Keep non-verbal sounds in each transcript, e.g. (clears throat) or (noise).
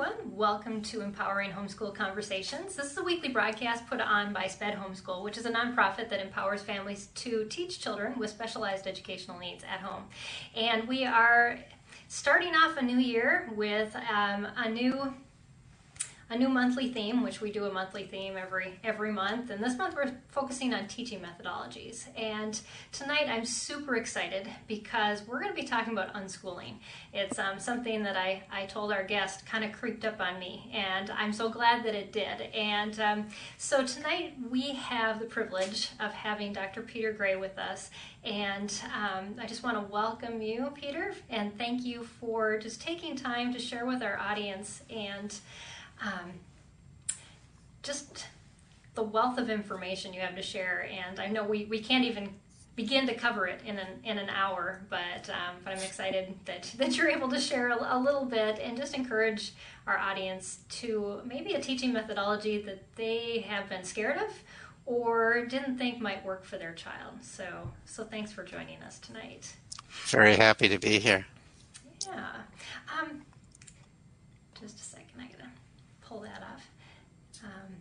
everyone. Welcome to Empowering Homeschool Conversations. This is a weekly broadcast put on by SPED Homeschool, which is a nonprofit that empowers families to teach children with specialized educational needs at home. And we are starting off a new year with um, a new a new monthly theme, which we do a monthly theme every every month. And this month we're focusing on teaching methodologies. And tonight I'm super excited because we're going to be talking about unschooling. It's um, something that I, I told our guest kind of creeped up on me, and I'm so glad that it did. And um, so tonight we have the privilege of having Dr. Peter Gray with us. And um, I just want to welcome you, Peter, and thank you for just taking time to share with our audience and um, just the wealth of information you have to share. And I know we, we can't even begin to cover it in an, in an hour, but, um, but I'm excited that, (laughs) that you're able to share a, a, little bit and just encourage our audience to maybe a teaching methodology that they have been scared of or didn't think might work for their child. So, so thanks for joining us tonight. Very happy to be here. Yeah. Um, just a second, I gotta pull that off. Um,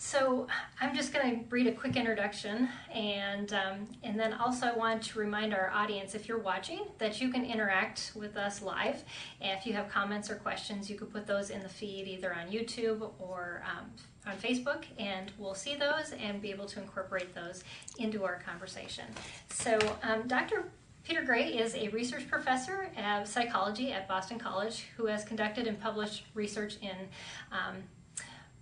so I'm just going to read a quick introduction, and um, and then also I want to remind our audience, if you're watching, that you can interact with us live. If you have comments or questions, you can put those in the feed either on YouTube or um, on Facebook, and we'll see those and be able to incorporate those into our conversation. So, um, Dr. Peter Gray is a research professor of psychology at Boston College who has conducted and published research in um,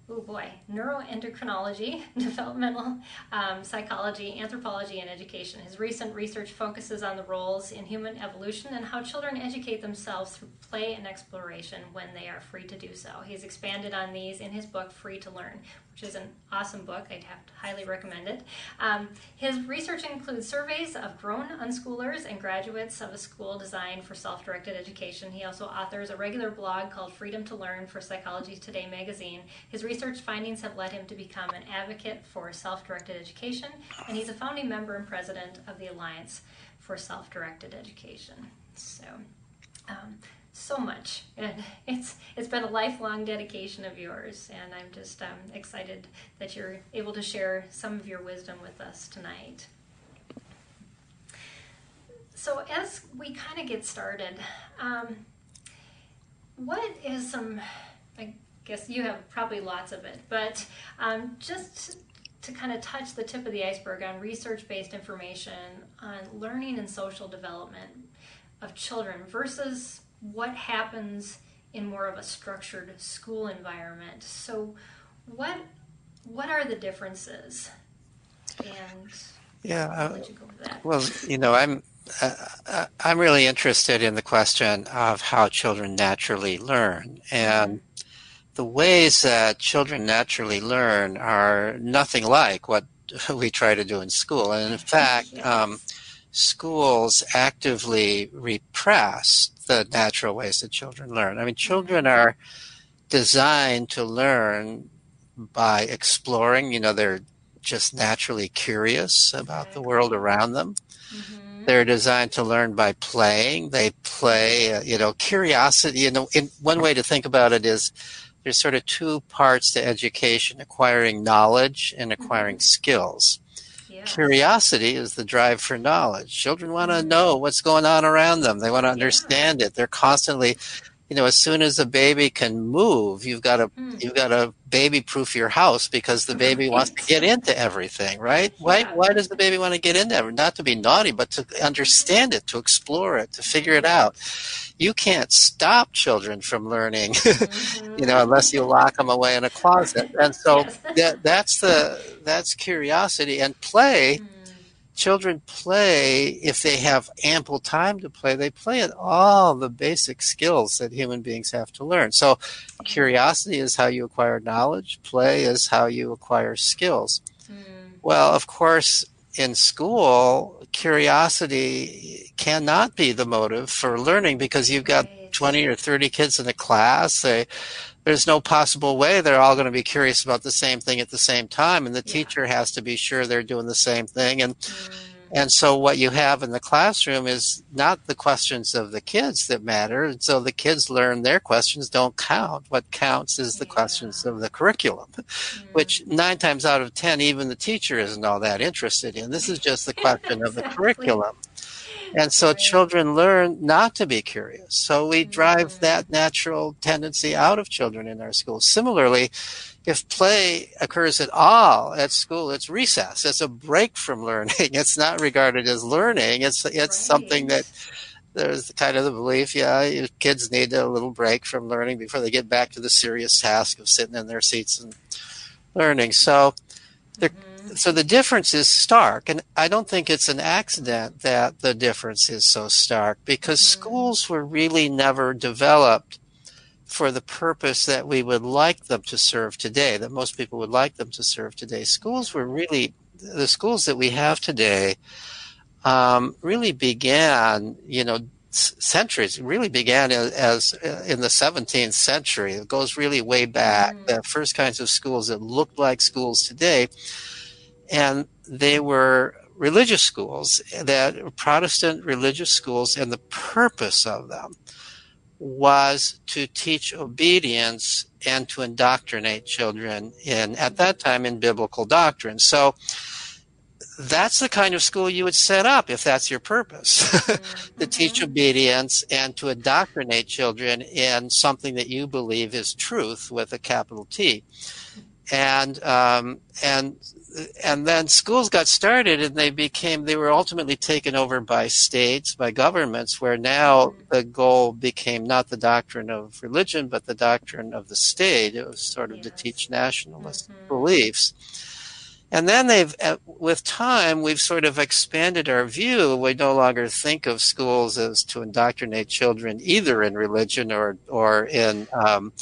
oh boy, neuroendocrinology, (laughs) developmental um, psychology, anthropology, and education. His recent research focuses on the roles in human evolution and how children educate themselves through play and exploration when they are free to do so. He's expanded on these in his book, Free to Learn, which is an awesome book. I'd have to highly recommend it. Um, his research includes surveys of grown unschoolers and graduates of a school designed for self directed education. He also authors a regular blog called Freedom to Learn for Psychology Today magazine. His research findings have led him to become an advocate for self directed education, and he's a founding member and president of the Alliance for Self Directed Education. So, um, so much, and it's it's been a lifelong dedication of yours, and I'm just um, excited that you're able to share some of your wisdom with us tonight. So, as we kind of get started, um, what is some? I guess you have probably lots of it, but um, just to kind of touch the tip of the iceberg on research-based information on learning and social development of children versus what happens in more of a structured school environment. So, what what are the differences? And yeah, uh, you well, you know, I'm uh, uh, I'm really interested in the question of how children naturally learn, and the ways that children naturally learn are nothing like what (laughs) we try to do in school. And in fact, yes. um, schools actively repress the natural ways that children learn. I mean, children are designed to learn by exploring. You know, they're just naturally curious about the world around them. Mm-hmm. They're designed to learn by playing. They play, uh, you know, curiosity. You know, in, one way to think about it is there's sort of two parts to education acquiring knowledge and acquiring mm-hmm. skills. Curiosity is the drive for knowledge. Children want to know what's going on around them. They want to understand it. They're constantly, you know, as soon as a baby can move, you've got to mm. you've got to baby proof your house because the baby wants to get into everything, right? Why why does the baby want to get into everything? Not to be naughty, but to understand it, to explore it, to figure it out you can't stop children from learning, mm-hmm. (laughs) you know, unless you lock them away in a closet. And so yes. that, that's the that's curiosity and play. Mm. Children play if they have ample time to play. They play at all the basic skills that human beings have to learn. So, curiosity is how you acquire knowledge. Play is how you acquire skills. Mm. Well, of course, in school, curiosity cannot be the motive for learning because you've got 20 or 30 kids in a class. They, there's no possible way they're all going to be curious about the same thing at the same time. And the yeah. teacher has to be sure they're doing the same thing. And, mm. And so what you have in the classroom is not the questions of the kids that matter. And so the kids learn their questions don't count. What counts is the yeah. questions of the curriculum, mm. which nine times out of ten, even the teacher isn't all that interested in. This is just the (laughs) question exactly. of the curriculum. And so children learn not to be curious. So we drive mm. that natural tendency out of children in our schools. Similarly, if play occurs at all at school, it's recess. It's a break from learning. (laughs) It's not regarded as learning. It's it's right. something that there's kind of the belief, yeah, kids need a little break from learning before they get back to the serious task of sitting in their seats and learning. So, mm-hmm. So the difference is stark, and I don't think it's an accident that the difference is so stark because mm-hmm. schools were really never developed for the purpose that we would like them to serve today, that most people would like them to serve today. Schools were really, the schools that we have today um, really began, you know, centuries, really began as, as, uh, in the 17th century. It goes really way back. Mm-hmm. The first kinds of schools that looked like schools today. And they were religious schools that Protestant religious schools and the purpose of them was to teach obedience and to indoctrinate children in, at that time, in biblical doctrine. So that's the kind of school you would set up if that's your purpose mm-hmm. (laughs) to teach obedience and to indoctrinate children in something that you believe is truth with a capital T. And, um, and and then schools got started and they became they were ultimately taken over by states by governments where now the goal became not the doctrine of religion but the doctrine of the state. It was sort of yes. to teach nationalist mm-hmm. beliefs. And then they've uh, with time we've sort of expanded our view. We no longer think of schools as to indoctrinate children either in religion or or in um,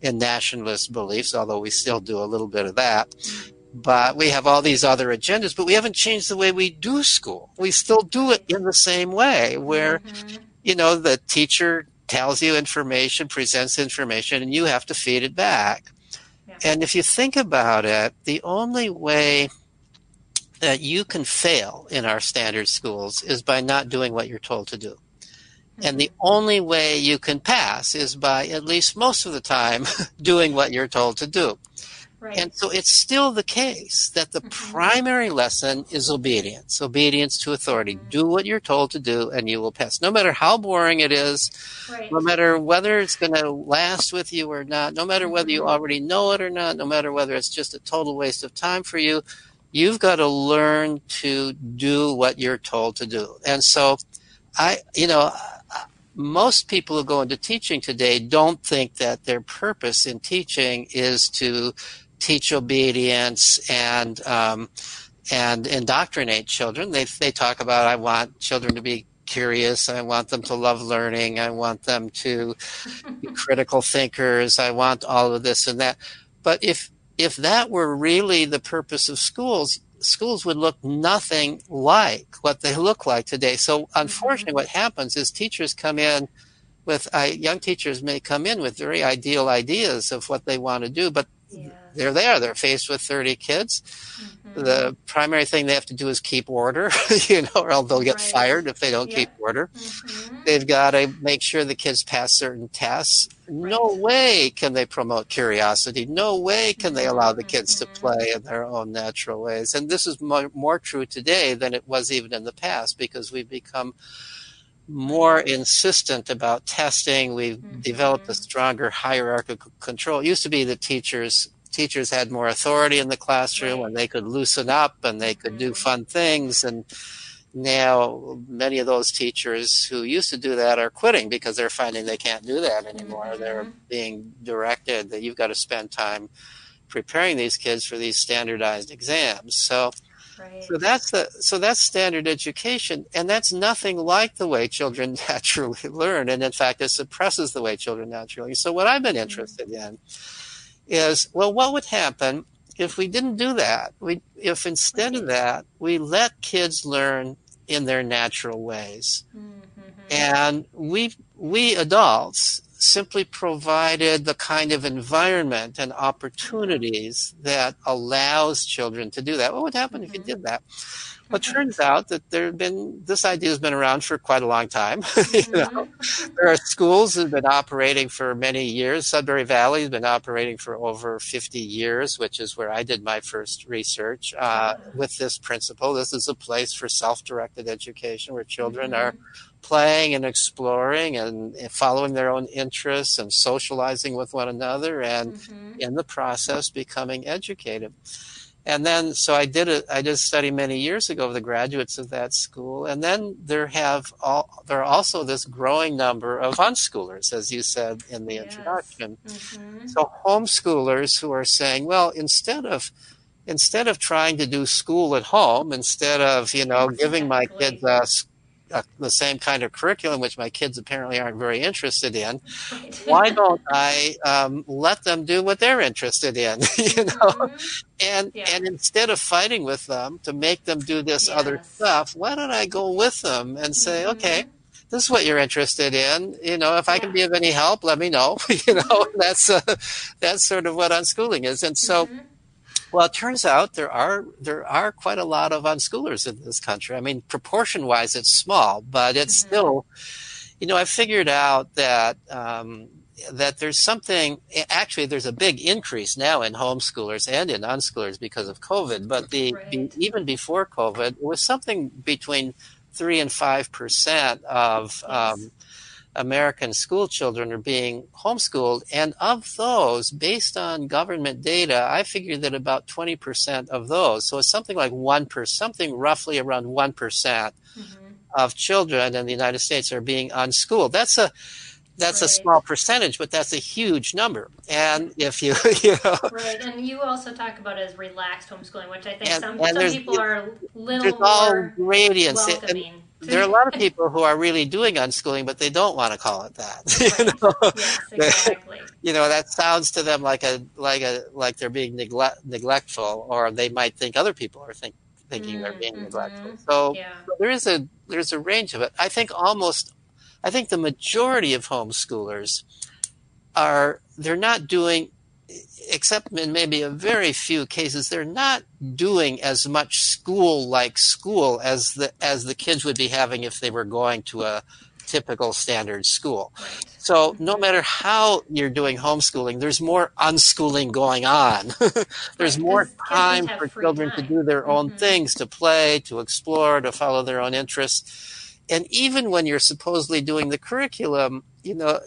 in nationalist beliefs although we still do a little bit of that. Mm-hmm but we have all these other agendas, but we haven't changed the way we do school. We still do it in the same way where, mm-hmm. you know, the teacher tells you information, presents information, and you have to feed it back. Yeah. And if you think about it, the only way that you can fail in our standard schools is by not doing what you're told to do. Mm-hmm. And the mm-hmm. only way you can pass is by, at least most of the time, (laughs) doing what you're told to do. Right. And so it's still the case that the mm-hmm. primary lesson is obedience, obedience to authority. Mm-hmm. Do what you're told to do and you will pass. No matter how boring it is, right. no matter whether it's going to last with you or not, no matter whether you mm-hmm. already know it or not, no matter whether it's just a total waste of time for you, you've got to learn to do what you're told to do. And so I, you know, most people who go into teaching today don't think that their purpose in teaching is to teach obedience and um, and indoctrinate children. They they talk about I want children to be curious. I want them to love learning. I want them to be (laughs) critical thinkers. I want all of this and that. But if if that were really the purpose of schools, schools would look nothing like what they look like today. So unfortunately, what happens is teachers come in with uh, young teachers may come in with very ideal ideas of what they want to do, but yeah they're there. They're faced with 30 kids. Mm-hmm. The primary thing they have to do is keep order, (laughs) you know, or they'll get right. fired if they don't keep order. Mm-hmm. They've got to make sure the kids pass certain tests. Right. No way can they promote curiosity. No way can they allow the kids to mm-hmm. play in their own natural ways. And this is more, more true today than it was even in the past because we've become more insistent about testing. We've mm-hmm. developed a stronger hierarchical control. It used to be that teachers teachers had more authority in the classroom and they could loosen up and they could do mm-hmm. fun things and now many of those teachers who used to do that are quitting because they're finding they can't do that anymore mm-hmm. they're being directed that you've got to spend time preparing these kids for these standardized exams so Right. So that's the so that's standard education, and that's nothing like the way children (laughs) naturally learn, and in fact, it suppresses the way children naturally. So what I've been mm-hmm. interested mm-hmm. in is well, what would happen if we didn't do that? We, if instead of that, we let kids learn in their natural ways, mm-hmm. and we we adults simply provided the kind of environment and opportunities that allows children to do that. What would happen mm-hmm. if you mm-hmm. did that? Well, it turns out that there have been this idea has been around for quite a long time. (laughs) you know, mm-hmm. there are schools that have been operating for many years. Sudbury Valley has been operating for over 50 years, which is where I did my first research uh, with this principle. This is a place for self-directed education where children mm-hmm. are playing and exploring and following their own interests and socializing with one another and mm-hmm. in the process becoming educated and then so I did a I did a study many years ago of the graduates of that school, and then there have all there are also this growing number of unschoolers, as you said in the yes. introduction. Mm-hmm. So homeschoolers who are saying, well, instead of instead of trying to do school at home, instead of you know giving my kids a uh, the same kind of curriculum, which my kids apparently aren't very interested in. (laughs) Why don't I um, let them do what they're interested in? (laughs) you know, mm-hmm. and yeah. and instead of fighting with them to make them do this yes. other stuff, why don't I go with them and say, mm-hmm. okay, this is what you're interested in. You know, if I can be of any help, let me know. (laughs) you know, that's uh, that's sort of what unschooling is, and so. Mm-hmm. Well, it turns out there are there are quite a lot of unschoolers in this country. I mean, proportion wise, it's small, but it's mm-hmm. still, you know, I figured out that um, that there's something. Actually, there's a big increase now in homeschoolers and in unschoolers because of COVID. But the, right. the even before COVID, it was something between three and five percent of yes. um, American school children are being homeschooled. And of those, based on government data, I figure that about 20% of those, so it's something like 1%, something roughly around one mm-hmm. of children in the United States are being unschooled. That's a that's right. a small percentage, but that's a huge number. And if you, (laughs) you know, right, and you also talk about as relaxed homeschooling, which I think and, some, and some people are little more gradients. welcoming. And, there are a lot of people who are really doing unschooling, but they don't want to call it that. (laughs) You know? Yes, exactly. (laughs) you know, that sounds to them like a like a like they're being neglect, neglectful, or they might think other people are think, thinking mm, they're being mm-hmm. neglectful. So, yeah. so there is a there's a range of it. I think almost I think the majority of homeschoolers are they're not doing except in maybe a very few cases they're not doing as much school like school as the as the kids would be having if they were going to a typical standard school. So no matter how you're doing homeschooling, there's more unschooling going on. (laughs) there's more time for children time. to do their own mm-hmm. things, to play, to explore, to follow their own interests and even when you're supposedly doing the curriculum, you know,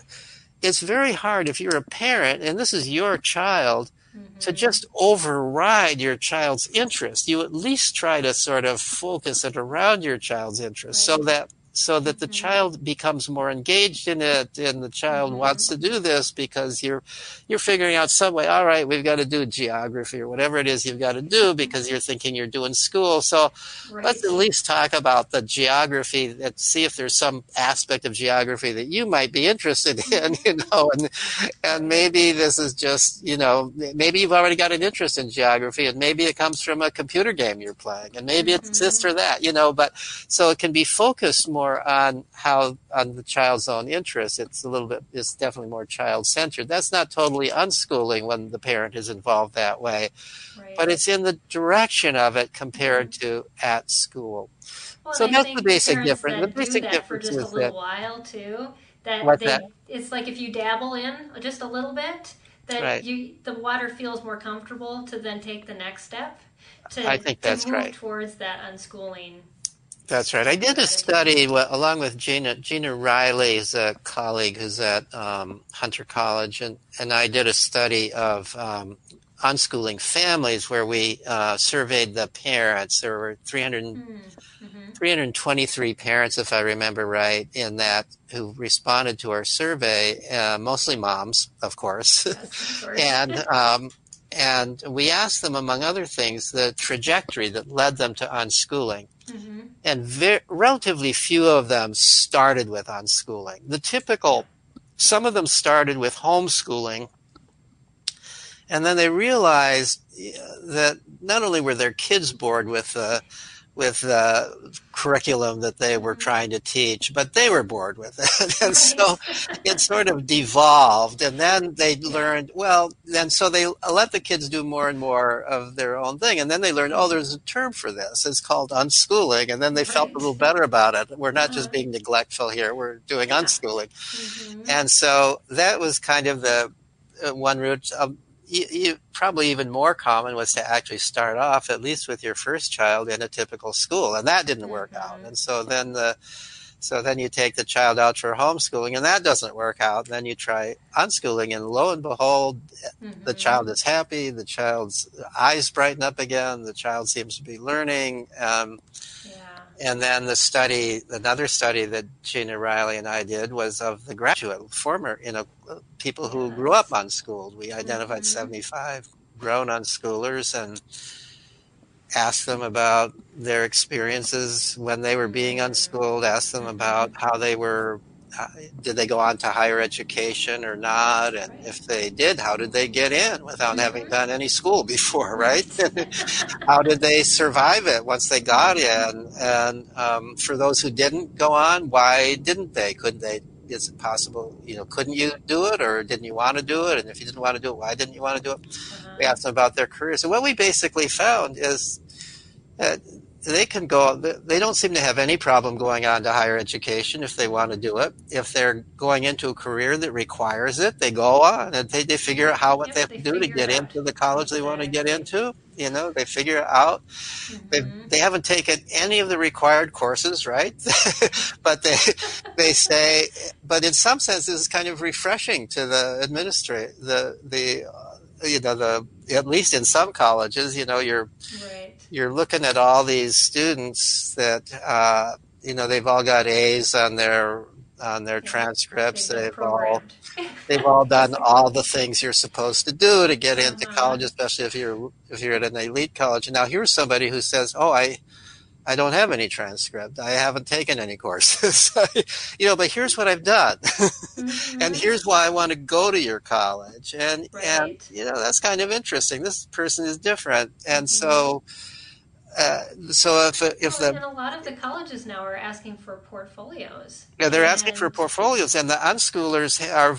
it's very hard if you're a parent and this is your child mm-hmm. to just override your child's interest. You at least try to sort of focus it around your child's interest right. so that so that the mm-hmm. child becomes more engaged in it and the child mm-hmm. wants to do this because you're you're figuring out some way all right we've got to do geography or whatever it is you've got to do because you're thinking you're doing school so right. let's at least talk about the geography and see if there's some aspect of geography that you might be interested (laughs) in mm-hmm. you know and and maybe this is just you know maybe you've already got an interest in geography and maybe it comes from a computer game you're playing and maybe it's mm-hmm. this or that you know but so it can be focused more more on how on the child's own interests. It's a little bit. It's definitely more child centered. That's not totally unschooling when the parent is involved that way, right. but it's in the direction of it compared mm-hmm. to at school. Well, so that's the basic difference. The basic difference is a that while too. That they, that? it's like if you dabble in just a little bit, that right. you the water feels more comfortable to then take the next step. To, I think that's move right. Towards that unschooling that's right. I did a study along with Gina. Gina Riley is a colleague who's at um, Hunter College, and, and I did a study of um, unschooling families where we uh, surveyed the parents. There were 300, mm-hmm. 323 parents, if I remember right, in that who responded to our survey, uh, mostly moms, of course. Yes, of course. (laughs) and um, and we asked them, among other things, the trajectory that led them to unschooling. Mm-hmm. And very, relatively few of them started with unschooling. The typical, some of them started with homeschooling, and then they realized uh, that not only were their kids bored with the with the curriculum that they were trying to teach, but they were bored with it. (laughs) and so it sort of devolved. And then they learned, well, then so they let the kids do more and more of their own thing. And then they learned, oh, there's a term for this. It's called unschooling. And then they felt a little better about it. We're not just uh-huh. being neglectful here, we're doing unschooling. Mm-hmm. And so that was kind of the uh, one route. Um, you, you, probably even more common was to actually start off at least with your first child in a typical school and that didn't work mm-hmm. out and so then the so then you take the child out for homeschooling and that doesn't work out then you try unschooling and lo and behold mm-hmm. the child is happy the child's eyes brighten up again the child seems to be learning um, yeah and then the study, another study that Gina Riley and I did was of the graduate, former, you know, people who grew up unschooled. We identified mm-hmm. 75 grown unschoolers and asked them about their experiences when they were being unschooled, asked them about how they were did they go on to higher education or not? And if they did, how did they get in without having done any school (laughs) before, right? (laughs) how did they survive it once they got in? And um, for those who didn't go on, why didn't they? Couldn't they? Is it possible? You know, couldn't you do it, or didn't you want to do it? And if you didn't want to do it, why didn't you want to do it? Uh-huh. We asked them about their careers. And what we basically found is that they can go they don't seem to have any problem going on to higher education if they want to do it. If they're going into a career that requires it they go on and they, they figure out how what they have to do to get into the college they want to get into you know they figure it out. Mm-hmm. they, they haven't taken any of the required courses right? (laughs) But they they say but in some sense this is kind of refreshing to the administrator the the uh, you know the at least in some colleges you know you're right you're looking at all these students that uh, you know they've all got A's on their on their yeah, transcripts. They've, they've all (laughs) they've all done all the things you're supposed to do to get into uh-huh. college, especially if you're if you're at an elite college. Now here's somebody who says, "Oh, I." I don't have any transcript. I haven't taken any courses. (laughs) you know, but here's what I've done. (laughs) mm-hmm. and here's why I want to go to your college. And right. and you know, that's kind of interesting. This person is different. And mm-hmm. so uh, so if if well, the and a lot of the colleges now are asking for portfolios. Yeah, they're and, asking for portfolios, and the unschoolers are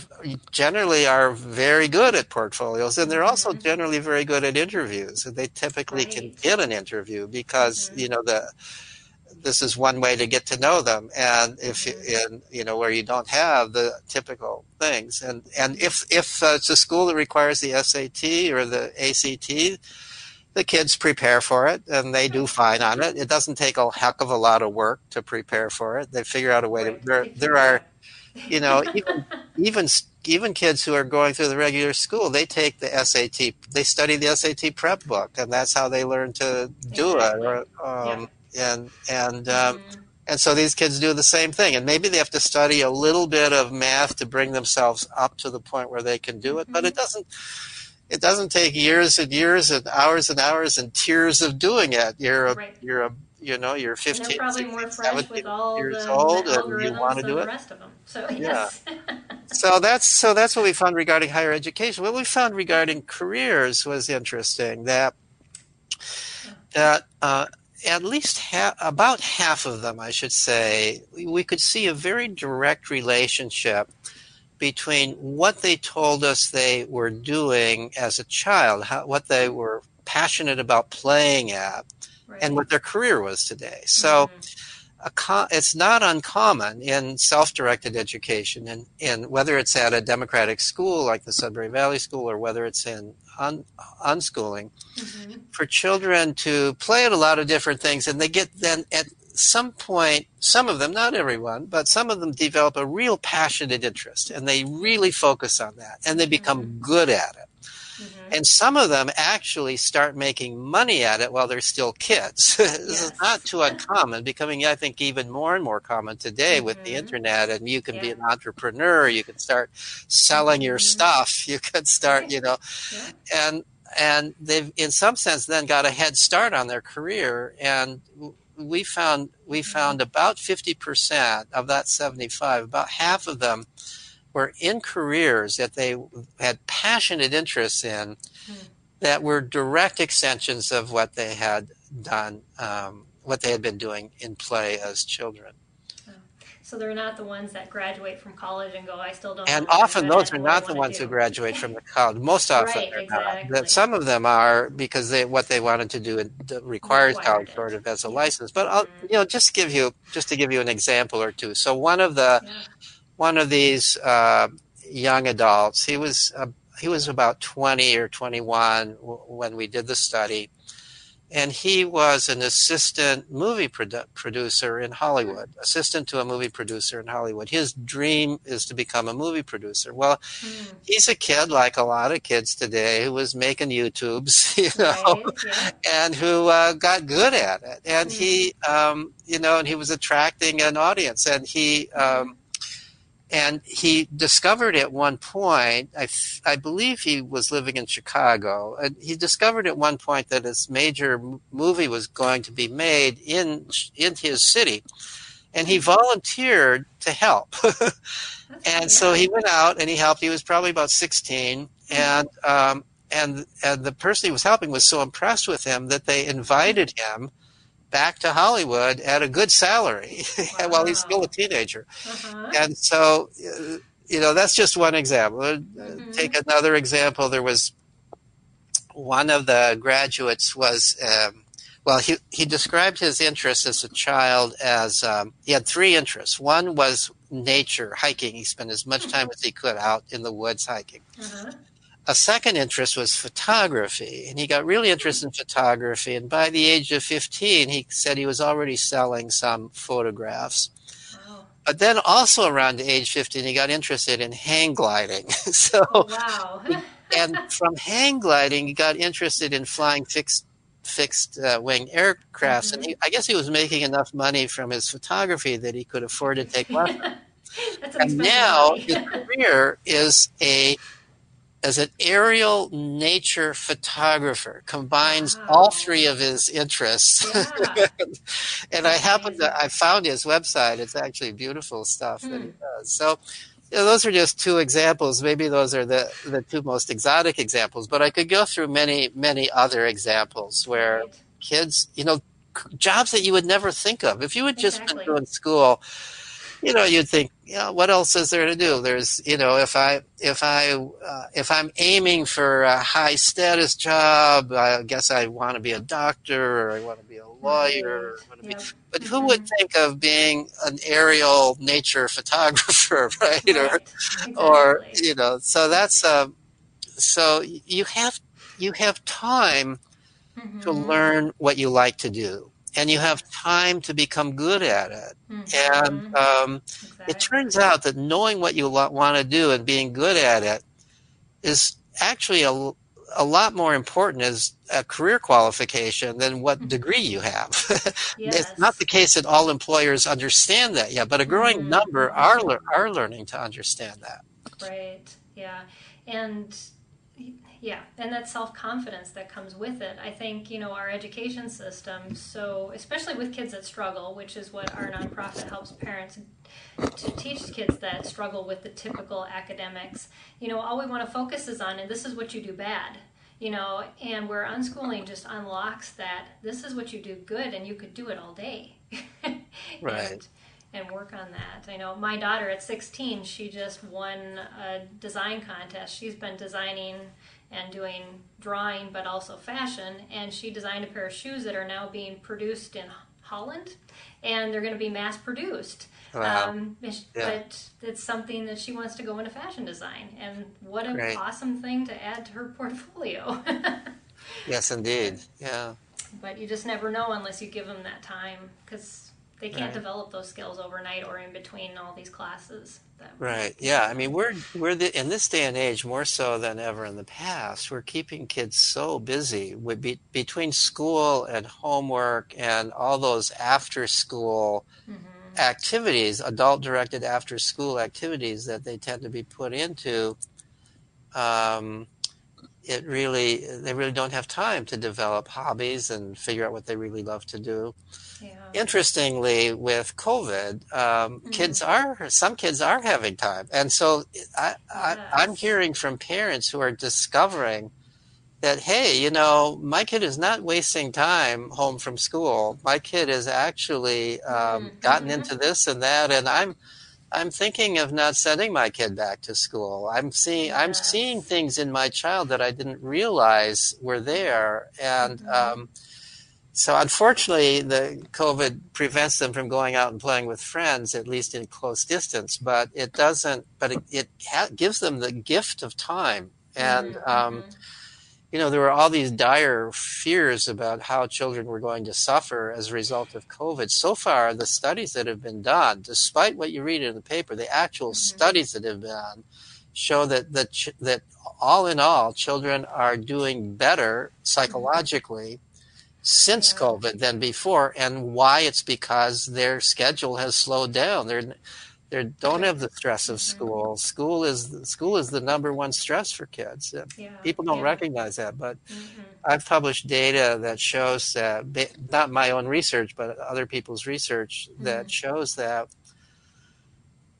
generally are very good at portfolios, and they're also mm-hmm. generally very good at interviews. And they typically right. can get an interview because mm-hmm. you know the this is one way to get to know them and if mm-hmm. in you know where you don't have the typical things and and if if uh, it's a school that requires the SAT or the ACT the kids prepare for it and they do fine on it. It doesn't take a heck of a lot of work to prepare for it. They figure out a way to. There, there are, you know, even even even kids who are going through the regular school, they take the SAT, they study the SAT prep book, and that's how they learn to do exactly. it. Um, yeah. And and um, mm-hmm. and so these kids do the same thing, and maybe they have to study a little bit of math to bring themselves up to the point where they can do it, mm-hmm. but it doesn't it doesn't take years and years and hours and hours and tears of doing it. You're a, right. you're a, you know, you're 15, and probably 16, more fresh with all years the, old, the and you want to do it. Rest of them. So yes. Yeah. so that's so that's what we found regarding higher education. What we found regarding careers was interesting. That that uh, at least ha- about half of them, I should say, we could see a very direct relationship between what they told us they were doing as a child, how, what they were passionate about playing at, right. and what their career was today. So mm-hmm. it's not uncommon in self-directed education, and, and whether it's at a democratic school like the Sudbury Valley School or whether it's in un, unschooling, mm-hmm. for children to play at a lot of different things, and they get then at some point, some of them, not everyone, but some of them develop a real passionate interest and they really focus on that and they become mm-hmm. good at it. Mm-hmm. And some of them actually start making money at it while they're still kids. (laughs) this yes. is not too uncommon, becoming, I think, even more and more common today mm-hmm. with the mm-hmm. internet. And you can yeah. be an entrepreneur, you can start selling your mm-hmm. stuff, (laughs) you can start, you know, yeah. and and they've in some sense then got a head start on their career and we found we found about 50% of that 75 about half of them were in careers that they had passionate interests in mm. that were direct extensions of what they had done um, what they had been doing in play as children. So they're not the ones that graduate from college and go, I still don't. And often those are not the ones who graduate from the college. Most (laughs) often right, they're exactly. not. Some of them are because they what they wanted to do requires college sort of as a license. But I'll mm-hmm. you know just give you just to give you an example or two. So one of the yeah. one of these uh, young adults, he was uh, he was about twenty or twenty one when we did the study and he was an assistant movie produ- producer in Hollywood, assistant to a movie producer in Hollywood. His dream is to become a movie producer. Well, mm. he's a kid like a lot of kids today who was making YouTubes, (laughs) you know, right, yeah. and who uh, got good at it. And mm. he, um, you know, and he was attracting an audience, and he. Um, and he discovered at one point, I, I believe he was living in Chicago, and he discovered at one point that his major movie was going to be made in in his city, and he volunteered to help. (laughs) and so he went out and he helped. He was probably about sixteen, and um, and and the person he was helping was so impressed with him that they invited him back to Hollywood at a good salary wow. (laughs) while he's still a teenager. Uh-huh. And so, uh, you know, that's just one example. Uh, mm-hmm. Take another example. There was one of the graduates was, um, well, he, he described his interest as a child as um, he had three interests. One was nature, hiking. He spent as much time as he could out in the woods hiking. Uh-huh a second interest was photography, and he got really interested in photography. And by the age of 15, he said he was already selling some photographs. Wow. But then, also around age 15, he got interested in hang gliding. (laughs) so, oh, wow. and from hang gliding, he got interested in flying fixed fixed uh, wing aircrafts, mm-hmm. and he, I guess he was making enough money from his photography that he could afford to take (laughs) lessons. and now his career is a as an aerial nature photographer combines wow. all three of his interests yeah. (laughs) and i happened to i found his website it's actually beautiful stuff that he hmm. does so you know, those are just two examples maybe those are the, the two most exotic examples but i could go through many many other examples where right. kids you know jobs that you would never think of if you had just exactly. been doing school you know, you'd think, you know, what else is there to do? There's, you know, if I if I uh, if I'm aiming for a high status job, I guess I want to be a doctor or I want to be a lawyer. Yeah. Be, but who mm-hmm. would think of being an aerial nature (laughs) photographer, (laughs) right? right. Or, exactly. or you know, so that's um, so you have you have time mm-hmm. to learn what you like to do and you have time to become good at it. Mm-hmm. And um, exactly. it turns out that knowing what you want to do and being good at it is actually a, a lot more important as a career qualification than what mm-hmm. degree you have. yes. (laughs) It's not the case that all employers understand that yet, but a growing mm-hmm. number are are learning to understand that. Right. Yeah. And yeah, and that self confidence that comes with it. I think, you know, our education system, so especially with kids that struggle, which is what our nonprofit helps parents to teach kids that struggle with the typical academics, you know, all we want to focus is on, and this is what you do bad, you know, and where unschooling just unlocks that this is what you do good and you could do it all day. (laughs) right. And, and work on that. I know my daughter at 16, she just won a design contest. She's been designing and doing drawing but also fashion and she designed a pair of shoes that are now being produced in Holland and they're going to be mass produced. Wow. Um, yeah. But it's something that she wants to go into fashion design and what an Great. awesome thing to add to her portfolio. (laughs) yes, indeed. Yeah. But you just never know unless you give them that time because they can't right. develop those skills overnight or in between all these classes. Right. Yeah. I mean, we're we're the, in this day and age more so than ever in the past. We're keeping kids so busy with be, between school and homework and all those after school mm-hmm. activities, adult directed after school activities that they tend to be put into. Um, it really they really don't have time to develop hobbies and figure out what they really love to do. Yeah. Interestingly, with COVID, um, mm-hmm. kids are some kids are having time, and so I, am hearing from parents who are discovering that hey, you know, my kid is not wasting time home from school. My kid has actually um, mm-hmm. gotten into this and that, and I'm I'm thinking of not sending my kid back to school. I'm seeing yes. I'm seeing things in my child that I didn't realize were there, and mm-hmm. um, so unfortunately, the COVID prevents them from going out and playing with friends, at least in close distance. But it doesn't. But it, it ha- gives them the gift of time, and mm-hmm. um, you know, there were all these dire fears about how children were going to suffer as a result of COVID. So far, the studies that have been done, despite what you read in the paper, the actual mm-hmm. studies that have been done show that, that, that all in all, children are doing better psychologically since COVID than before. And why? It's because their schedule has slowed down. They're, they don't have the stress of school. School is school is the number one stress for kids. Yeah. People don't yeah. recognize that, but mm-hmm. I've published data that shows that not my own research, but other people's research that mm-hmm. shows that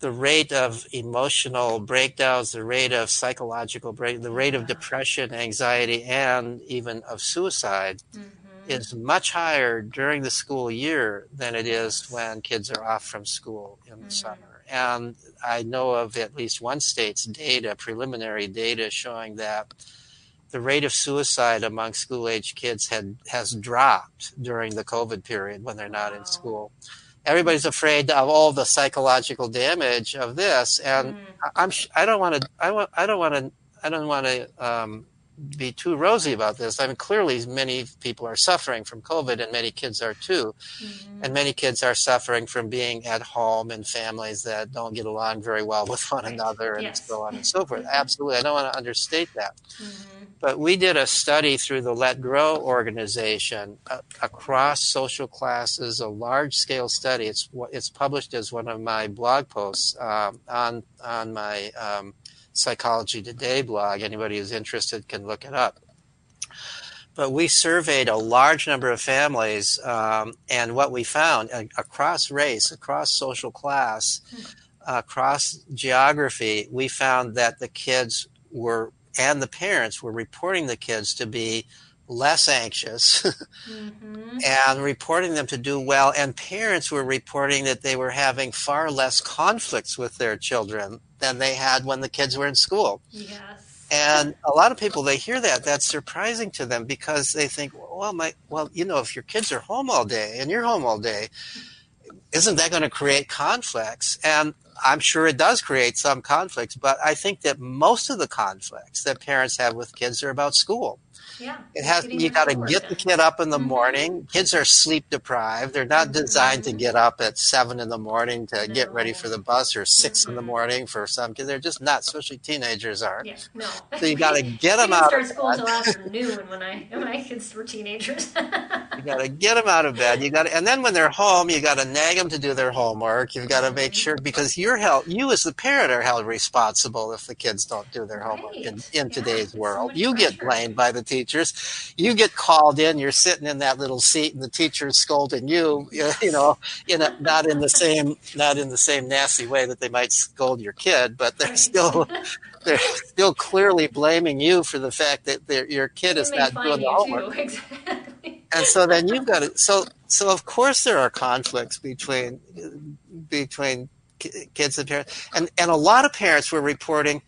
the rate of emotional breakdowns, the rate of psychological break, the rate of depression, anxiety, and even of suicide mm-hmm. is much higher during the school year than it is when kids are off from school in the mm-hmm. summer. And I know of at least one state's data, preliminary data, showing that the rate of suicide among school age kids had has dropped during the COVID period when they're not wow. in school. Everybody's afraid of all the psychological damage of this, and mm. I'm I don't want to I want I don't want to I don't want to um, be too rosy about this. I mean, clearly, many people are suffering from COVID, and many kids are too. Mm-hmm. And many kids are suffering from being at home in families that don't get along very well with one another, and yes. so on and so forth. Absolutely, I don't want to understate that. Mm-hmm. But we did a study through the Let Grow organization uh, across social classes, a large-scale study. It's it's published as one of my blog posts um, on on my um, Psychology Today blog. Anybody who's interested can look it up. But we surveyed a large number of families, um, and what we found uh, across race, across social class, across geography, we found that the kids were and the parents were reporting the kids to be less anxious mm-hmm. (laughs) and reporting them to do well. And parents were reporting that they were having far less conflicts with their children than they had when the kids were in school. Yes. And a lot of people they hear that that's surprising to them because they think, well, my well, you know, if your kids are home all day and you're home all day, isn't that going to create conflicts? And I'm sure it does create some conflicts, but I think that most of the conflicts that parents have with kids are about school. Yeah. It has you got to get the kid up in the mm-hmm. morning. Kids are sleep deprived. They're not mm-hmm. designed to get up at seven in the morning to no. get ready for the bus or 6 mm-hmm. in the mm-hmm. morning for some kids. They're just not, especially teenagers are. Yeah. No. So you got to (laughs) get them out. Start school until (laughs) afternoon when I when my kids were teenagers. you got to get them out of bed. You got and then when they're home, you got to nag them to do their homework. You've got to make mm-hmm. sure because you're held, you as the parent are held responsible if the kids don't do their homework right. in, in yeah, today's world. So you pressure. get blamed by the teachers. You get called in. You're sitting in that little seat, and the teacher's scolding you. (laughs) You know, in a, not in the same not in the same nasty way that they might scold your kid, but they're still (laughs) they're still clearly blaming you for the fact that your kid is not doing the homework. Exactly. And so then you've got to so so of course there are conflicts between between kids and parents, and and a lot of parents were reporting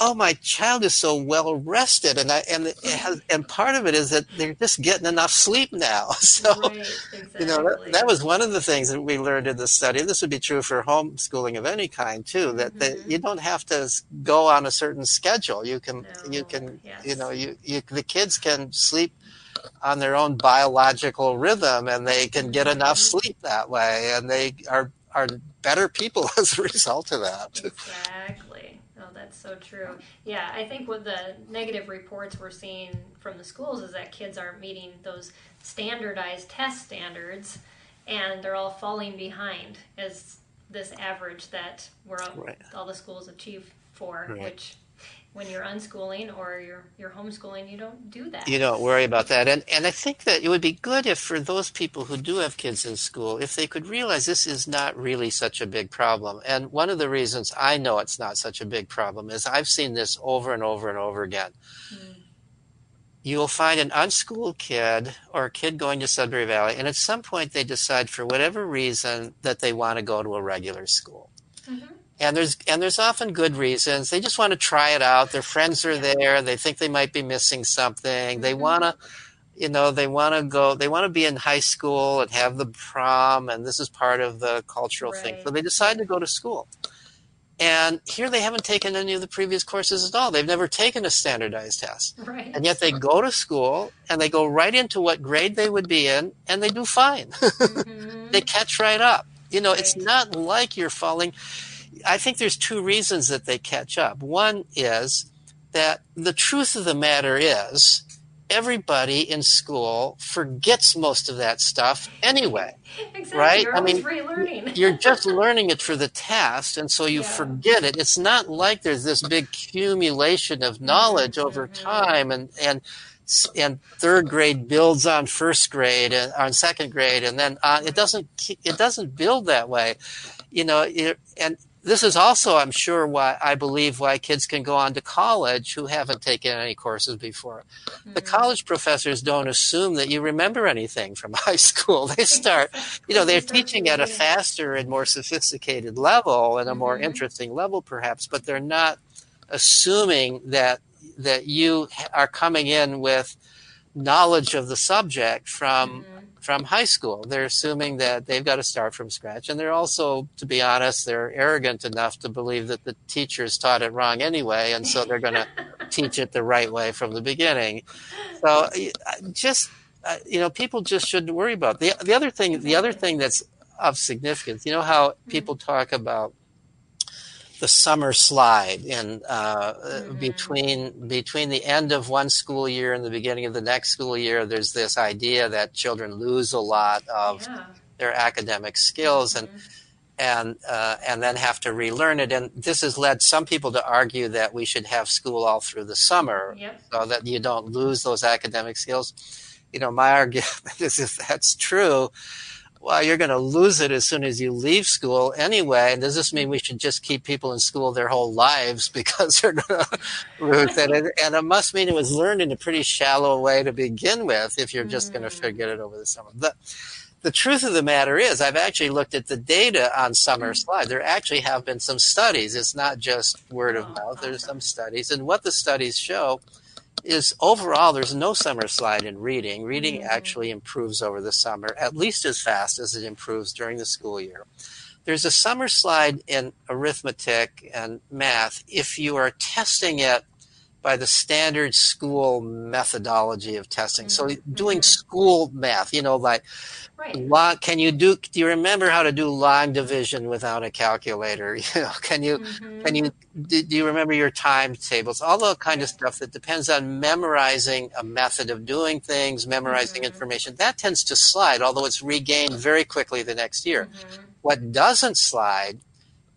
oh, my child is so well rested, and I and it has, and part of it is that they're just getting enough sleep now. (laughs) So, right, exactly. you know, that, that, was one of the things that we learned in the study. This would be true for homeschooling of any kind too. That, mm-hmm. you don't have to go on a certain schedule. You can, no. you can, yes. you know, you, you the kids can sleep on their own biological rhythm, and they can get mm-hmm. enough sleep that way, and they are are better people (laughs) as a result of that. Exactly Oh, that's so true. Yeah, I think what the negative reports we're seeing from the schools is that kids aren't meeting those standardized test standards and they're all falling behind as this average that we're all, right. all the schools achieve for, right. which when you're unschooling or you're you're homeschooling, you don't do that. You don't worry about that. And and I think that it would be good if for those people who do have kids in school, if they could realize this is not really such a big problem. And one of the reasons I know it's not such a big problem is I've seen this over and over and over again. Mm. you will find an unschooled kid or a kid going to Sudbury Valley, and at some point they decide, for whatever reason, that they want to go to a regular school. And there's and there's often good reasons. They just want to try it out. Their friends are there. They think they might be missing something. They mm-hmm. want to you know they want to go they want to be in high school and have the prom and this is part of the cultural right. thing so they decide to go to school and here they haven't taken any of the previous courses at all they've never taken a standardized test right. and yet they go to school and they go right into what grade they would be in and they do fine (laughs) mm-hmm. they catch right up you know right. it's not like you're falling i think there's two reasons that they catch up one is that the truth of the matter is everybody in school forgets most of that stuff anyway. (laughs) Exactly. Right? You're I mean, relearning. you're (laughs) just learning it for the test, and so you yeah. forget it. It's not like there's this big accumulation of knowledge mm-hmm. over time, and and and third grade builds on first grade and on second grade, and then uh, it doesn't it doesn't build that way, you know. It, and this is also, I'm sure, why I believe why kids can go on to college who haven't taken any courses before. Mm-hmm. The college professors don't assume that you remember anything from (laughs) high school. They start, you know, they're teaching at a faster and more sophisticated level and a more mm-hmm. interesting level, perhaps, but they're not assuming that that you are coming in with knowledge of the subject from mm-hmm from high school. They're assuming that they've got to start from scratch. And they're also, to be honest, they're arrogant enough to believe that the teachers taught it wrong anyway. And so they're going (laughs) to teach it the right way from the beginning. So just, uh, you know, people just shouldn't worry about it. the, the other thing. The other thing that's of significance, you know, how people talk about the summer slide in uh, mm-hmm. between between the end of one school year and the beginning of the next school year. There's this idea that children lose a lot of yeah. their academic skills mm-hmm. and and uh, and then have to relearn it. And this has led some people to argue that we should have school all through the summer, yep. so that you don't lose those academic skills. You know, my argument (laughs) is if that's true well, you're going to lose it as soon as you leave school anyway. And does this mean we should just keep people in school their whole lives (laughs) because they're going to lose it? And it must mean it was learned in a pretty shallow way to begin with if you're just mm. going to forget it over the summer. The, the truth of the matter is, I've actually looked at the data on summer mm. slide. There actually have been some studies. It's not just word of oh, mouth. There's some studies. And what the studies show is overall there's no summer slide in reading. Reading mm-hmm. actually improves over the summer, at least as fast as it improves during the school year. There's a summer slide in arithmetic and math if you are testing it by the standard school methodology of testing. Mm-hmm. So doing mm-hmm. school math, you know, like right. can you do do you remember how to do long division without a calculator? (laughs) You know, can you mm-hmm. can you do, do, you remember your timetables? All that kind of stuff that depends on memorizing a method of doing things, memorizing mm-hmm. information. That tends to slide, although it's regained very quickly the next year. Mm-hmm. What doesn't slide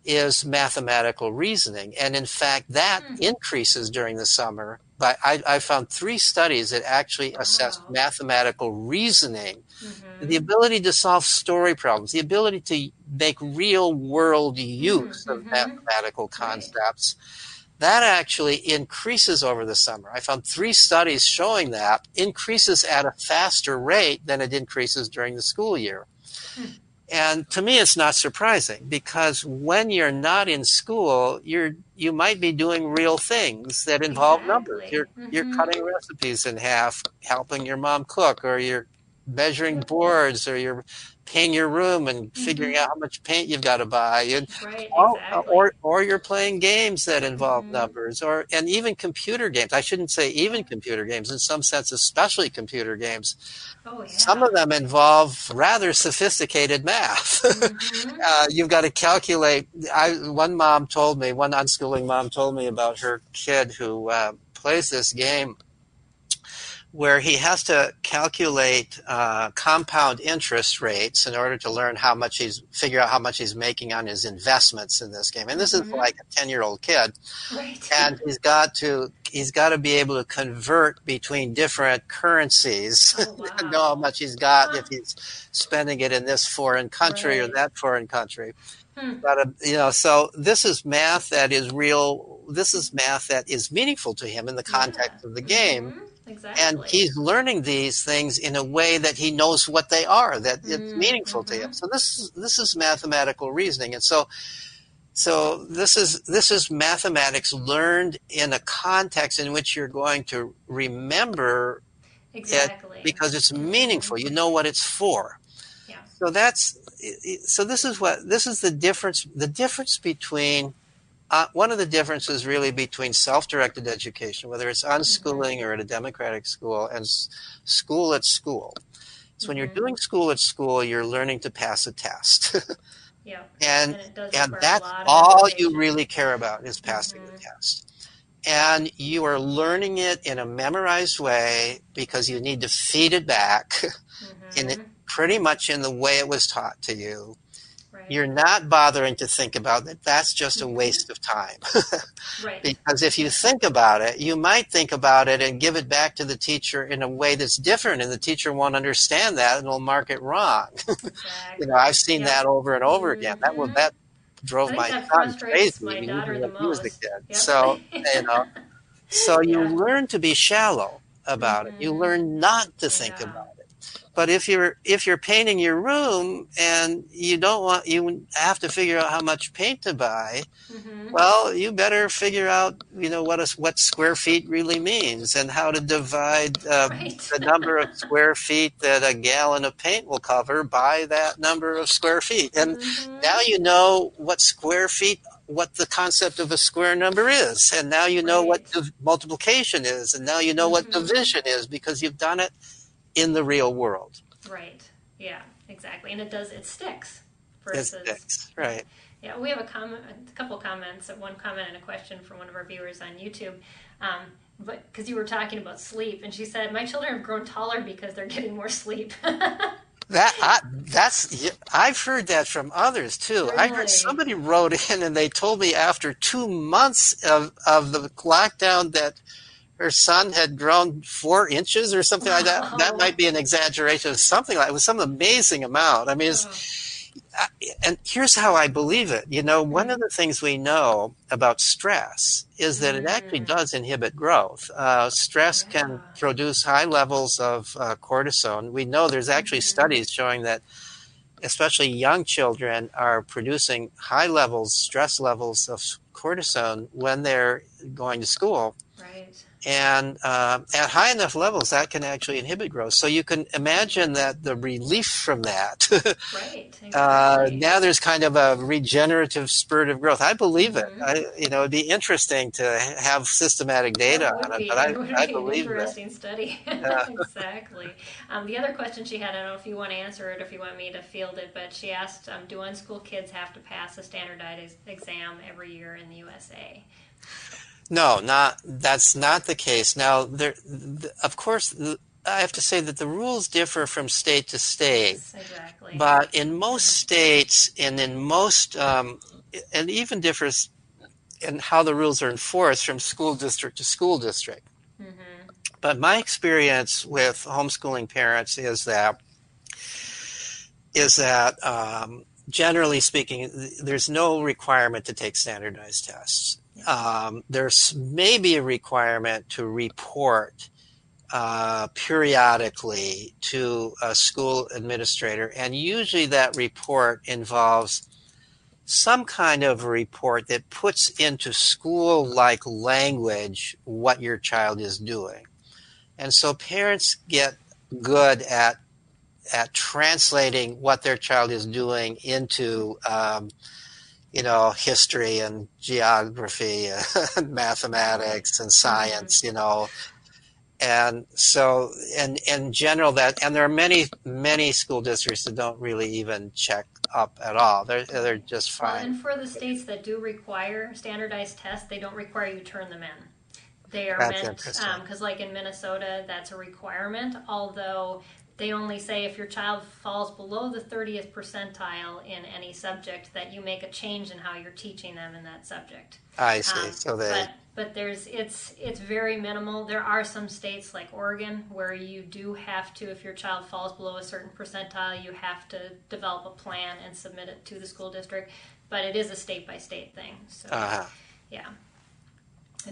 is mathematical reasoning. And in fact, that mm-hmm. increases during the summer. But I, I, found three studies that actually assessed wow. mathematical reasoning, mm-hmm. the ability to solve story problems, the ability to make real world use mm-hmm. of mathematical concepts. Right. That actually increases over the summer. I found three studies showing that increases at a faster rate than it increases during the school year. And to me, it's not surprising because when you're not in school, you're you might be doing real things that involve exactly. numbers. You're mm-hmm. you're cutting recipes in half, helping your mom cook, or you're measuring boards, or you're paying your room and figuring mm-hmm. out how much paint you've got to buy and right, exactly. or or you're playing games that involve mm-hmm. numbers or and even computer games i shouldn't say even computer games in some sense especially computer games oh, yeah. some of them involve rather sophisticated math (laughs) mm-hmm. uh, you've got to calculate i one mom told me one unschooling mom told me about her kid who uh, plays this game where he has to calculate uh, compound interest rates in order to learn how much he's figure out how much he's making on his investments in this game. And this mm-hmm. is like a ten year old kid, right. (laughs) and he's got to he's got to be able to convert between different currencies, (laughs) oh, wow. know how much he's got if he's spending it in this foreign country right. or that foreign country. Hmm. But, uh, you know, so this is math that is real. This is math that is meaningful to him in the context yeah. of the game. Mm-hmm exactly. And he's learning these things in a way that he knows what they are, that it's mm-hmm. meaningful to him. Mm-hmm. So this is this is mathematical reasoning. And so so this is this is mathematics learned in a context in which you're going to remember exactly it because it's meaningful. You know what it's for. Yeah. So that's so this is what this is the difference the difference between uh, one of the differences really between self-directed education, whether it's unschooling mm-hmm. or at a democratic school, and s- school at school. So mm-hmm. when you're mm-hmm. doing school at school, you're learning to pass a test. (laughs) Yeah. And and, and that's all you really care about is passing mm-hmm. the test. And you are learning it in a memorized way because you need to feed it back mm-hmm. (laughs) in it pretty much in the way it was taught to you. You're not bothering to think about that. That's just a mm-hmm. waste of time. (laughs) right. Because if you think about it, you might think about it and give it back to the teacher in a way that's different, and the teacher won't understand that and will mark it wrong. Exactly. (laughs) you know, I've seen yep. that over and over again. Mm-hmm. That was that drove my son crazy. My daughter the most. Yep. So you know, (laughs) so you yeah. learn to be shallow about mm-hmm. it. You mm-hmm. learn not to think yeah. about it. But if you're if you're painting your room and you don't want you have to figure out how much paint to buy, mm-hmm. well, you better figure out you know what a, what square feet really means and how to divide uh, right. the number of square feet that a gallon of paint will cover by that number of square feet. And mm-hmm. now you know what square feet what the concept of a square number is and now you know right. what div- multiplication is and now you know mm-hmm. what division is because you've done it in the real world. Right. Yeah, exactly. And it does, it sticks. Versus, it sticks, right. Yeah, we have a, comment, a couple comments, one comment and a question from one of our viewers on YouTube. Um, but because you were talking about sleep, and she said, "My children have grown taller because they're getting more sleep." (laughs) that I, that's I've heard that from others too. Really? I heard somebody wrote in and they told me after two months of of the lockdown that her son had grown four inches or something like that. That might be an exaggeration. Of something like it was some amazing amount. I mean, and here's how I believe it. You know, one of the things we know about stress is that it actually mm. does inhibit growth. Uh, stress can produce high levels of uh, cortisone. We know there's actually mm-hmm. studies showing that especially young children are producing high levels, stress levels of cortisone when they're going to school. And uh, at high enough levels that can actually inhibit growth so you can imagine that the relief from that (laughs) right exactly. uh, now there's kind of a regenerative spurt of growth i believe mm-hmm. it I, you know it'd be interesting to have systematic data on it be. but i, it I believe an interesting it. study (laughs) exactly um, the other question she had i don't know if you want to answer it or if you want me to field it but she asked um, do unschool kids have to pass a standardized exam every year in the usa no, not that's not the case. Now, there, of course, I have to say that the rules differ from state to state. Exactly. But in most states, and in most, um, and even differs in how the rules are enforced from school district to school district. Mm-hmm. But my experience with homeschooling parents is that is that um, generally speaking, there's no requirement to take standardized tests um, there's maybe a requirement to report uh, periodically to a school administrator, and usually that report involves some kind of a report that puts into school like language what your child is doing. And so parents get good at at translating what their child is doing into um, you know, history and geography and (laughs) mathematics and science, you know. And so, and in general, that, and there are many, many school districts that don't really even check up at all. They're, they're just fine. Well, and for the states that do require standardized tests, they don't require you turn them in. They are that's meant, because um, like in Minnesota, that's a requirement, although they only say if your child falls below the 30th percentile in any subject that you make a change in how you're teaching them in that subject. I see. Um, so they. But, but there's it's it's very minimal. There are some states like Oregon where you do have to, if your child falls below a certain percentile, you have to develop a plan and submit it to the school district. But it is a state by state thing. So uh-huh. yeah.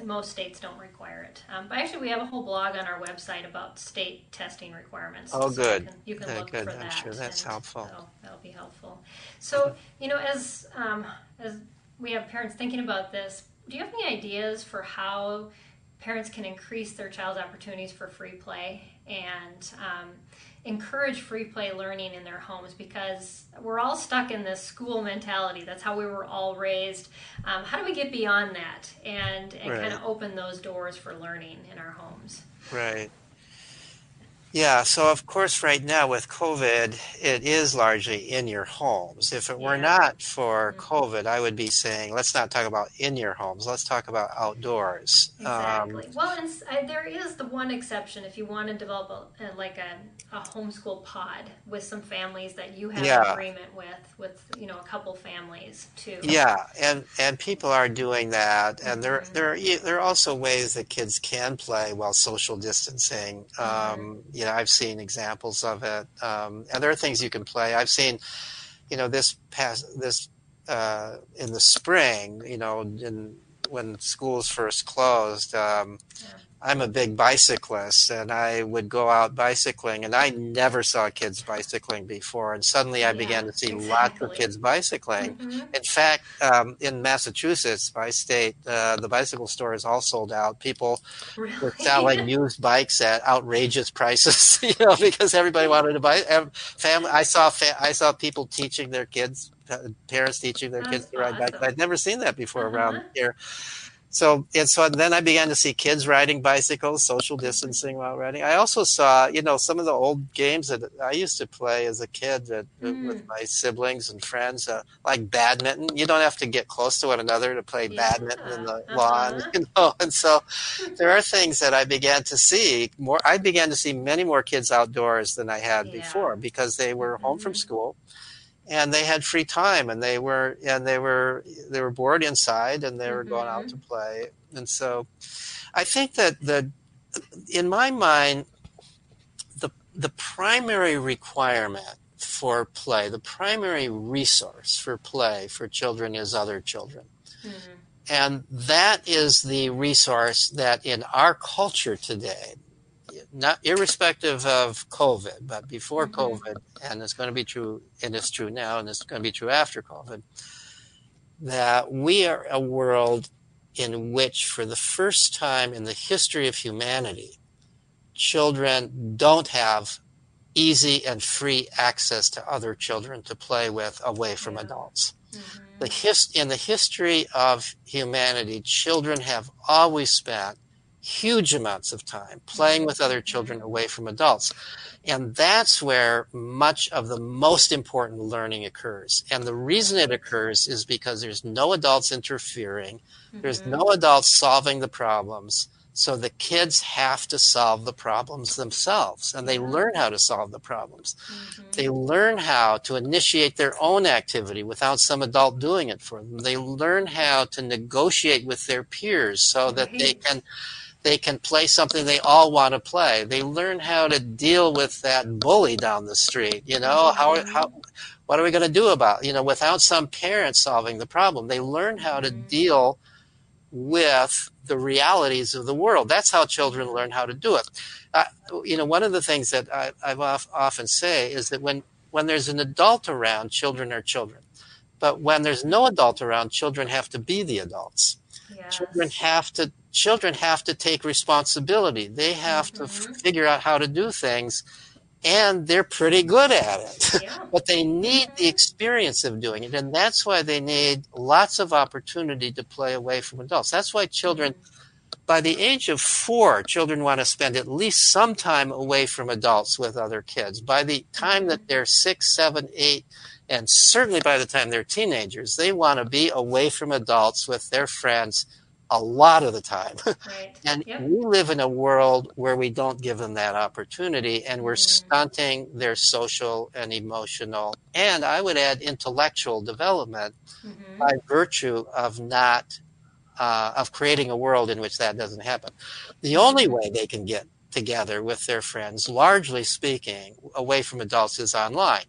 Most states don't require it. Um, but actually, we have a whole blog on our website about state testing requirements. Oh, so good. You can, you can good, look good. for I'm that. sure that's helpful. That'll, that'll, be helpful. So, you know, as um, as we have parents thinking about this, do you have any ideas for how parents can increase their child's opportunities for free play and um, encourage free play learning in their homes because we're all stuck in this school mentality. That's how we were all raised. Um, how do we get beyond that and, and right. kind of open those doors for learning in our homes? Right. Yeah, so of course, right now with COVID, it is largely in your homes. If it were yeah. not for mm-hmm. COVID, I would be saying, let's not talk about in your homes. Let's talk about outdoors. Exactly. Um, well, and there is the one exception if you want to develop a, a like a, a homeschool pod with some families that you have yeah. agreement with, with you know a couple families too. Yeah, and and people are doing that, and there there are, there are also ways that kids can play while social distancing. Mm-hmm. Um, you know, I've seen examples of it, um, and there are things you can play. I've seen, you know, this past this uh, in the spring, you know, in, when schools first closed. Um, yeah I'm a big bicyclist and I would go out bicycling and I never saw kids bicycling before. And suddenly I yeah, began to see exactly. lots of kids bicycling. Mm-hmm. In fact, um, in Massachusetts, my state, uh, the bicycle store is all sold out. People really? were selling used bikes at outrageous prices, (laughs) you know, because everybody wanted to buy. Family, I saw, fa- I saw people teaching their kids, parents teaching their That's kids to ride awesome. bikes. I'd never seen that before uh-huh. around here so and so then I began to see kids riding bicycles, social distancing while riding. I also saw, you know, some of the old games that I used to play as a kid that, mm. with my siblings and friends, uh, like badminton. You don't have to get close to one another to play yeah. badminton in the uh-huh. lawn, (laughs) you know. And so there are things that I began to see more. I began to see many more kids outdoors than I had yeah. before because they were mm-hmm. home from mm-hmm. school and they had free time and they were and they were they were bored inside and they were mm-hmm. going out mm-hmm. to play and so i think that the in my mind the the primary requirement for play the primary resource for play for children is other children mm-hmm. and that is the resource that in our culture today not irrespective of COVID, but before mm-hmm. COVID, and it's going to be true, and it's true now, and it's going to be true after COVID, that we are a world in which, for the first time in the history of humanity, children don't have easy and free access to other children to play with away from yeah. adults. Mm-hmm. The his, in the history of humanity, children have always spent huge amounts of time playing with other children away from adults. And that's where much of the most important learning occurs. And the reason it occurs is because there's no adults interfering, mm-hmm. there's no adults solving the problems. So the kids have to solve the problems themselves and they learn how to solve the problems. Mm-hmm. They learn how to initiate their own activity without some adult doing it for them. They learn how to negotiate with their peers so that they can they can play something they all want to play. They learn how to deal with that bully down the street. You know, how, how, what are we going to do about, you know, without some parent solving the problem? They learn how to deal with the realities of the world. That's how children learn how to do it. Uh, you know, one of the things that I, I often say is that when, when there's an adult around, children are children. But when there's no adult around, children have to be the adults. Yes. Children have to children have to take responsibility. They have mm-hmm. to f- figure out how to do things, and they're pretty good at it. (laughs) Yeah. but they need the experience of doing it, and that's why they need lots of opportunity to play away from adults. That's why children. Mm-hmm. By the age of four, children want to spend at least some time away from adults with other kids. By the time that mm-hmm. they're six, seven, eight, and certainly by the time they're teenagers, they want to be away from adults with their friends a lot of the time. (laughs) Right. and yep. we live in a world where we don't give them that opportunity and we're mm. stunting their social and emotional and I would add intellectual development mm-hmm. by virtue of not uh, of creating a world in which that doesn't happen. The only mm-hmm. way they can get together with their friends, largely speaking, away from adults is online.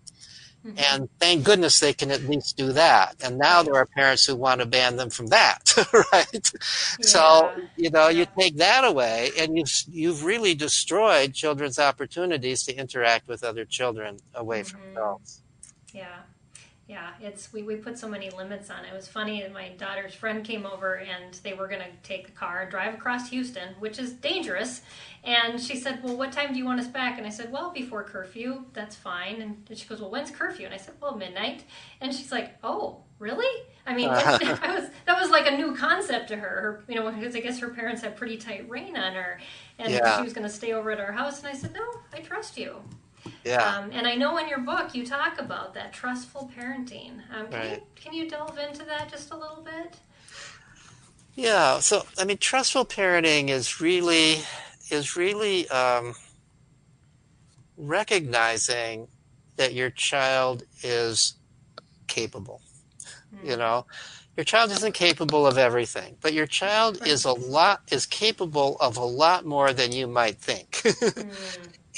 Mm-hmm. And thank goodness they can at least do that. And now there are parents who want to ban them from that, (laughs) right? Yeah. So, you know, you take that away and you've, you've really destroyed children's opportunities to interact with other children away mm-hmm. from adults. Yeah. Yeah, it's we, we put so many limits on it. It was funny that my daughter's friend came over and they were going to take the car and drive across Houston, which is dangerous. And she said, Well, what time do you want us back? And I said, Well, before curfew, that's fine. And she goes, Well, when's curfew? And I said, Well, midnight. And she's like, Oh, really? I mean, (laughs) I uh-huh. was that was like a new concept to her. her. You know, because I guess her parents had pretty tight rein on her, and yeah. she was going to stay over at our house. And I said, No, I trust you. Yeah. Um, and I know in your book you talk about that trustful parenting. Um, can, right. you, can you delve into that just a little bit? Yeah. So I mean, trustful parenting is really is really um, recognizing that your child is capable. Mm-hmm. You know, your child isn't capable of everything, but your child right. is a lot is capable of a lot more than you might think. (laughs) mm.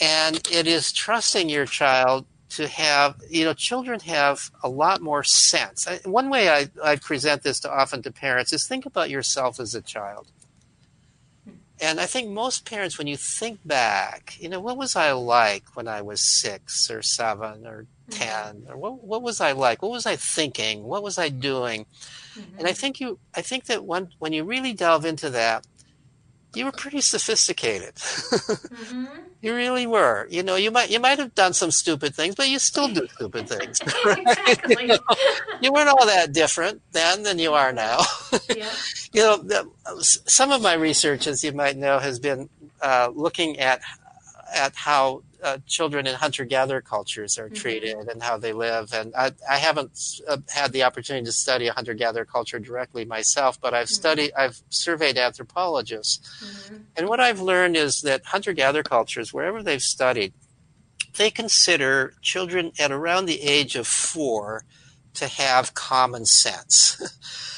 And it is trusting your child to have, you know, children have a lot more sense. I, one way I, I present this to often to parents is think about yourself as a child. And I think most parents, when you think back, you know, what was I like when I was six or seven or mm-hmm. 10 or what, what was I like? What was I thinking? What was I doing? Mm-hmm. And I think you, I think that when, when you really delve into that, you were pretty sophisticated. Mm-hmm. (laughs) you really were. You know, you might you might have done some stupid things, but you still do stupid things. (laughs) (laughs) exactly. you, know, you, weren't all that different then than you are now. yeah. You know, the, some of my research, as you might know, has been uh, looking at at how uh, children in hunter-gatherer cultures are mm-hmm. treated mm-hmm. and how they live. And I, I haven't uh, had the opportunity to study a hunter-gatherer culture directly myself, but I've mm-hmm. studied, I've surveyed anthropologists, mm-hmm. and what I've learned is that hunter-gatherer cultures, wherever they've studied, they consider children at around the age of four to have common sense.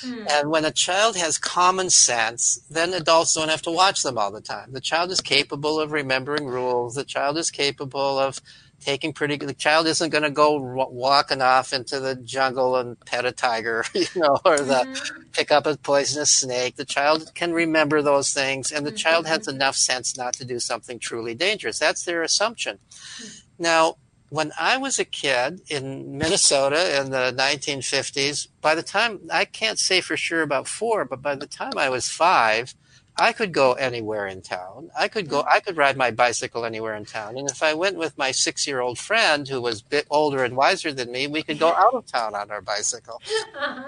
Mm. And when a child has common sense, then adults don't have to watch them all the time. The child is capable of remembering rules. The child is capable of taking pretty good. The child isn't going to go walking off into the jungle and pet a tiger, (laughs) you know, or the mm-hmm. pick up a poisonous snake. The child can remember those things, and the mm-hmm. child has enough sense not to do something truly dangerous. That's their assumption. Mm-hmm. Now, when I was a kid in Minnesota in the 1950s, by the time I can't say for sure about four, but by the time I was five, I could go anywhere in town. I could go, I could ride my bicycle anywhere in town. And if I went with my six year old friend who was a bit older and wiser than me, we could go out of town on our bicycle. (laughs)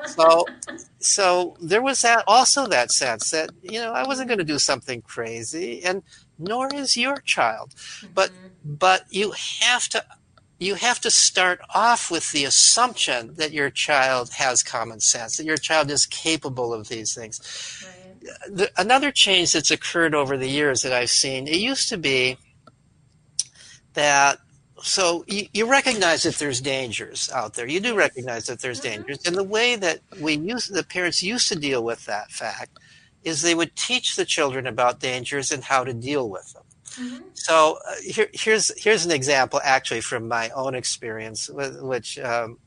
So, so there was that also that sense that, you know, I wasn't going to do something crazy and nor is your child. But, mm-hmm. but you have to you have to start off with the assumption that your child has common sense, that your child is capable of these things. Right. The, another change that's occurred over the years that I've seen, it used to be that so you, you, recognize that there's dangers out there. You do recognize that there's mm-hmm. dangers, and the way that we use the parents used to deal with that fact is they would teach the children about dangers and how to deal with them. Mm-hmm. So uh, here, here's here's an example actually from my own experience, which um,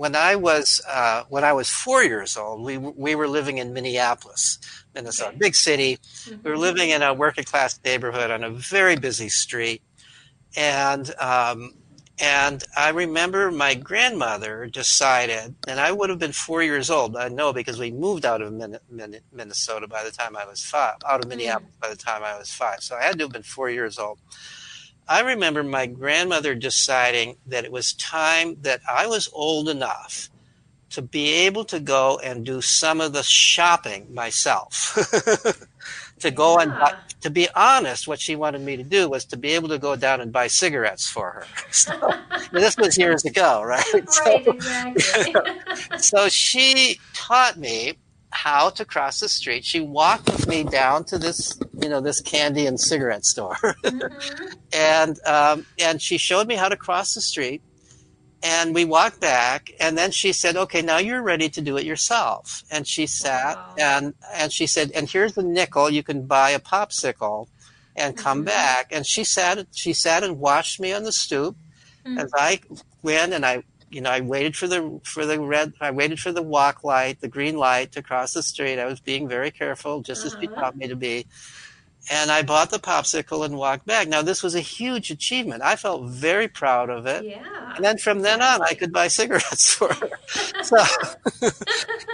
when I was uh, when I was four years old, we we were living in Minneapolis, Minnesota, okay. big city. Mm-hmm. We were living in a working class neighborhood on a very busy street, and um, and I remember my grandmother decided, and I would have been four years old. I know because we moved out of Minnesota by the time I was five, out of. Minneapolis by the time I was five. So I had to have been four years old. I remember my grandmother deciding that it was time that I was old enough to be able to go and do some of the shopping myself. (laughs) to go yeah. and buy, to be honest, what she wanted me to do was to be able to go down and buy cigarettes for her. (laughs) So, this was years ago, (laughs) right? Right, so, exactly. (laughs) so she taught me how to cross the street. She walked with me down to this, you know, this candy and cigarette store, mm-hmm. and um, and she showed me how to cross the street and we walked back and then she said okay now you're ready to do it yourself and she sat wow. and and she said and here's the nickel you can buy a popsicle and come mm-hmm. back and she sat she sat and watched me on the stoop mm-hmm. as i went and I you know, I waited for the for the red. I waited for the walk light, the green light to cross the street. I was being very careful, just uh-huh. as he uh-huh. taught me to be and I bought the popsicle and walked back. Now this was a huge achievement. I felt very proud of it. Yeah. And then from then on, I could buy cigarettes (laughs) for her. (laughs) so, (laughs)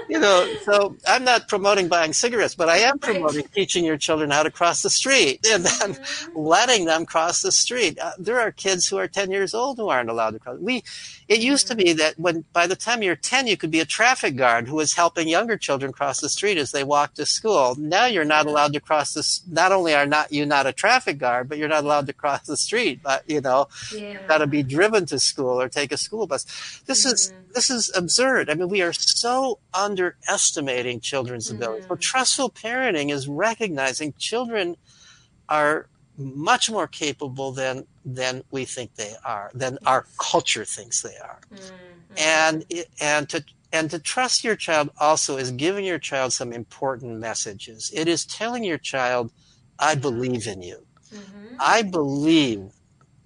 you know, so I'm not promoting buying cigarettes, but I am promoting right. teaching your children how to cross the street and then mm-hmm. letting them cross the street. Uh, there are kids who are 10 years old who aren't allowed to cross. We, it used mm-hmm. to be that when by the time you're 10, you could be a traffic guard who was helping younger children cross the street as they walked to school. Now you're not allowed to cross this. Not only are not you not a traffic guard, but you're not allowed to cross the street. But you know, yeah. you've got to be driven to school or take a school bus. This mm-hmm. is this is absurd. I mean, we are so underestimating children's mm-hmm. ability. So trustful parenting is recognizing children are much more capable than than we think they are, than yes. our culture thinks they are. Mm-hmm. And and to and to trust your child also is giving your child some important messages. It is telling your child I believe in you. Mm-hmm. I believe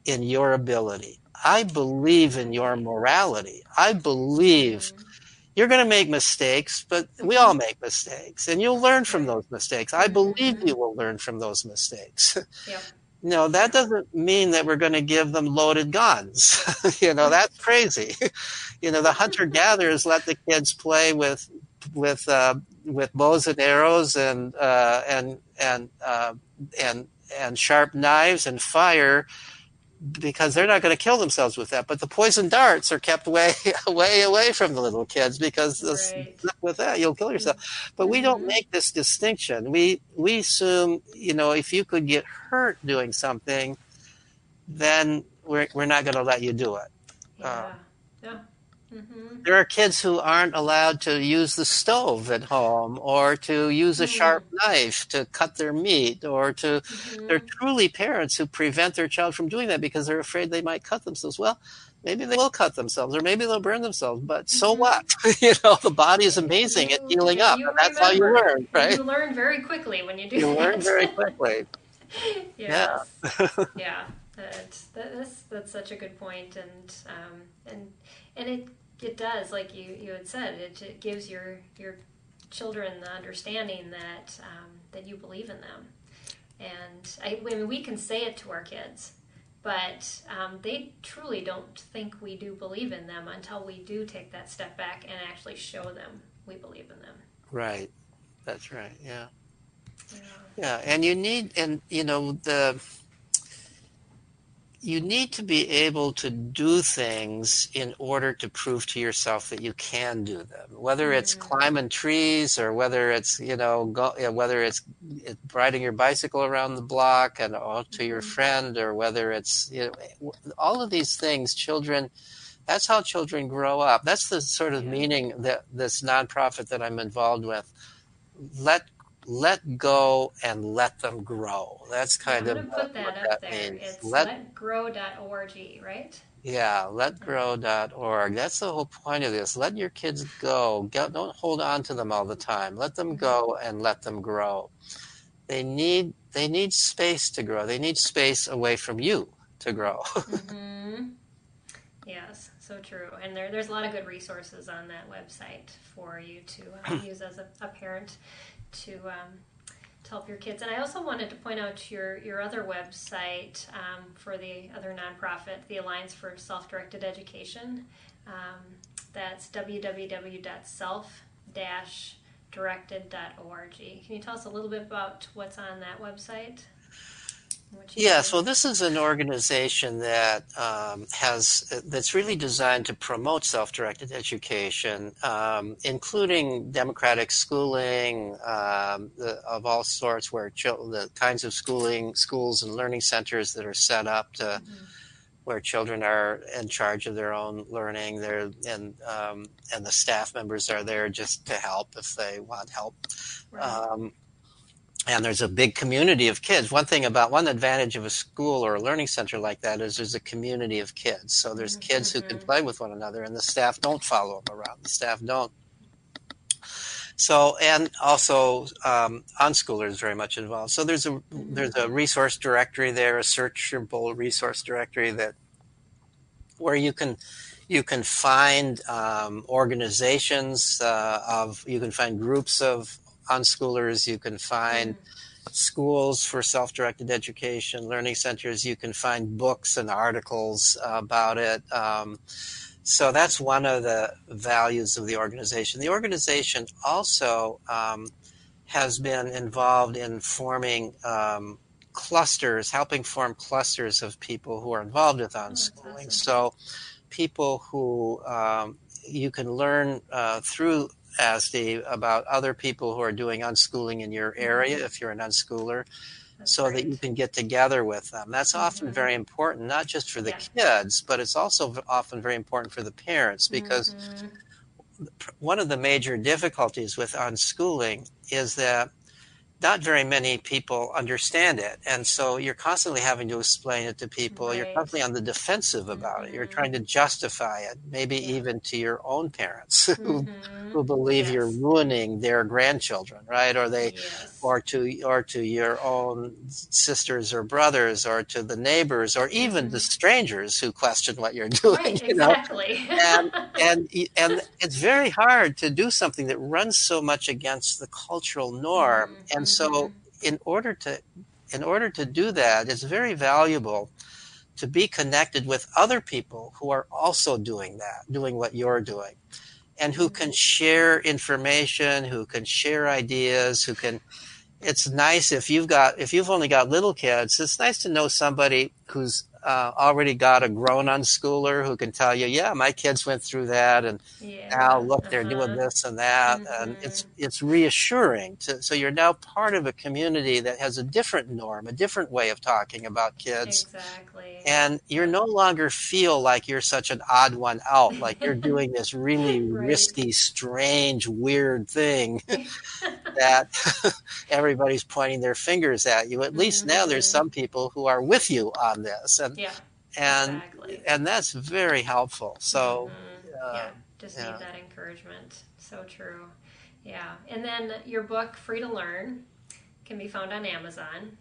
in your ability. I believe in your morality. I believe mm-hmm. You're going to make mistakes, but we all make mistakes and you'll learn from those mistakes. I believe mm-hmm. you will learn from those mistakes. (laughs) Yep. No, that doesn't mean that we're going to give them loaded guns. (laughs) you know, that's crazy. (laughs) you know, the hunter gatherers let the kids play with with uh, with bows and arrows and uh, and and uh, and and sharp knives and fire because they're not going to kill themselves with that. But the poison darts are kept way (laughs) way away from the little kids because right. with that you'll kill yourself. But we don't mm-hmm. make this distinction. We we assume you know if you could get hurt doing something, then we're we're not going to let you do it. Yeah. Uh, yeah. Mm-hmm. There are kids who aren't allowed to use the stove at home or to use a mm-hmm. sharp knife to cut their meat or to, mm-hmm. they're truly parents who prevent their child from doing that because they're afraid they might cut themselves. Well, maybe they will cut themselves or maybe they'll burn themselves, but so mm-hmm. what? (laughs) you know, the body is amazing at healing up. And that's how you learn, right? You learn very quickly when you do You that. learn very (laughs) quickly. yes. Yeah. (laughs) yeah. That, that's, that's such a good point. And, um, and, and it it does, like you, you had said, it, it gives your your children the understanding that um, that you believe in them, and I, I mean, we can say it to our kids, but um, they truly don't think we do believe in them until we do take that step back and actually show them we believe in them. Right, that's right. Yeah, yeah, yeah. and you need, and you know the you need to be able to do things in order to prove to yourself that you can do them whether it's mm. climbing trees or whether it's you know go, whether it's riding your bicycle around the block and oh, to your mm-hmm. friend or whether it's you know all of these things children that's how children grow up that's the sort of yeah. meaning that this nonprofit that i'm involved with let let go and let them grow. That's kind I'm of put that up that there. Means. It's let, letgrow.org, right? Yeah, letgrow.org. That's the whole point of this. Let your kids go. Don't hold on to them all the time. Let them go mm-hmm. and let them grow. They need they need space to grow. They need space away from you to grow. (laughs) mm-hmm. Yes, so true. And there, there's a lot of good resources on that website for you to uh, (clears throat) use as a, a parent to um, to help your kids. And I also wanted to point out your your other website um, for the other nonprofit, the Alliance for Self-Directed Education. Um, that's www.self-directed.org. Can you tell us a little bit about what's on that website? Yes, well, this is an organization that um, has that's really designed to promote self-directed education, um, including democratic schooling um, the, of all sorts, where the kinds of schooling, schools, and learning centers that are set up to. Mm-hmm. Where children are in charge of their own learning, there and um, and the staff members are there just to help if they want help. Right um, and there's a big community of kids. One thing about one advantage of a school or a learning center like that is there's a community of kids. So there's mm-hmm. kids who can mm-hmm. play with one another, and the staff don't follow them around. The staff don't. So and also um, unschoolers very much involved. So there's a mm-hmm. there's a resource directory there, a searchable resource directory that where you can you can find um, organizations uh, of you can find groups of unschoolers you can find mm. schools for self-directed education learning centers you can find books and articles about it um, so that's one of the values of the organization the organization also um, has been involved in forming um, clusters helping form clusters of people who are involved with oh, unschooling awesome. so people who um, you can learn uh, through ASDE about other people who are doing unschooling in your area mm-hmm. if you're an unschooler. That's so great. that you can get together with them. That's mm-hmm. often very important, not just for the yeah. kids, but it's also often very important for the parents because mm-hmm. one of the major difficulties with unschooling is that not very many people understand it. And so you're constantly having to explain it to people. Right. You're constantly on the defensive about mm-hmm. it. You're mm-hmm. trying to justify it, maybe yeah. even to your own parents (laughs) who, mm-hmm. who believe yes. you're ruining their grandchildren, right? Or they, yes. or to, or to your own sisters or brothers or to the neighbors or even mm-hmm. the strangers who question what you're (laughs) doing. Right, you know? exactly. and, and, (laughs) and it's very hard to do something that runs so much against the cultural norm. And so mm-hmm. in order to in order to do that, it's very valuable to be connected with other people who are also doing that, doing what you're doing, and who can mm-hmm. share information, who can share ideas, who can. It's nice if you've got if you've only got little kids. It's nice to know somebody who's uh, already got a grown unschooler who can tell you, yeah, my kids went through that, and yeah. now look, they're uh-huh. doing this and that, mm-hmm. and it's it's reassuring. To, so you're now part of a community that has a different norm, a different way of talking about kids, exactly. and you're no longer feel like you're such an odd one out, like you're doing (laughs) this really right. risky, strange, weird thing (laughs) that (laughs) everybody's pointing their fingers at you. At least mm-hmm. now there's mm-hmm. some people who are with you on this, and yeah, and exactly. and that's very helpful. So mm-hmm. uh, yeah, just yeah. need that encouragement. So true. Yeah, and then your book Free to Learn can be found on Amazon.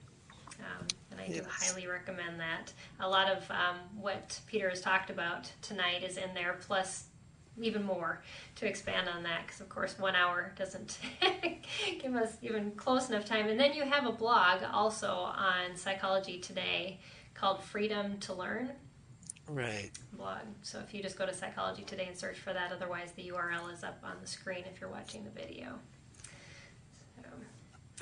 Um, and I do highly recommend that. A lot of um, what Peter has talked about tonight is in there, plus even more to expand on that because of course one hour doesn't (laughs) give us even close enough time and then you have a blog also on psychology today called Freedom to Learn. Right. Blog. So if you just go to Psychology Today and search for that, otherwise the URL is up on the screen if you're watching the video.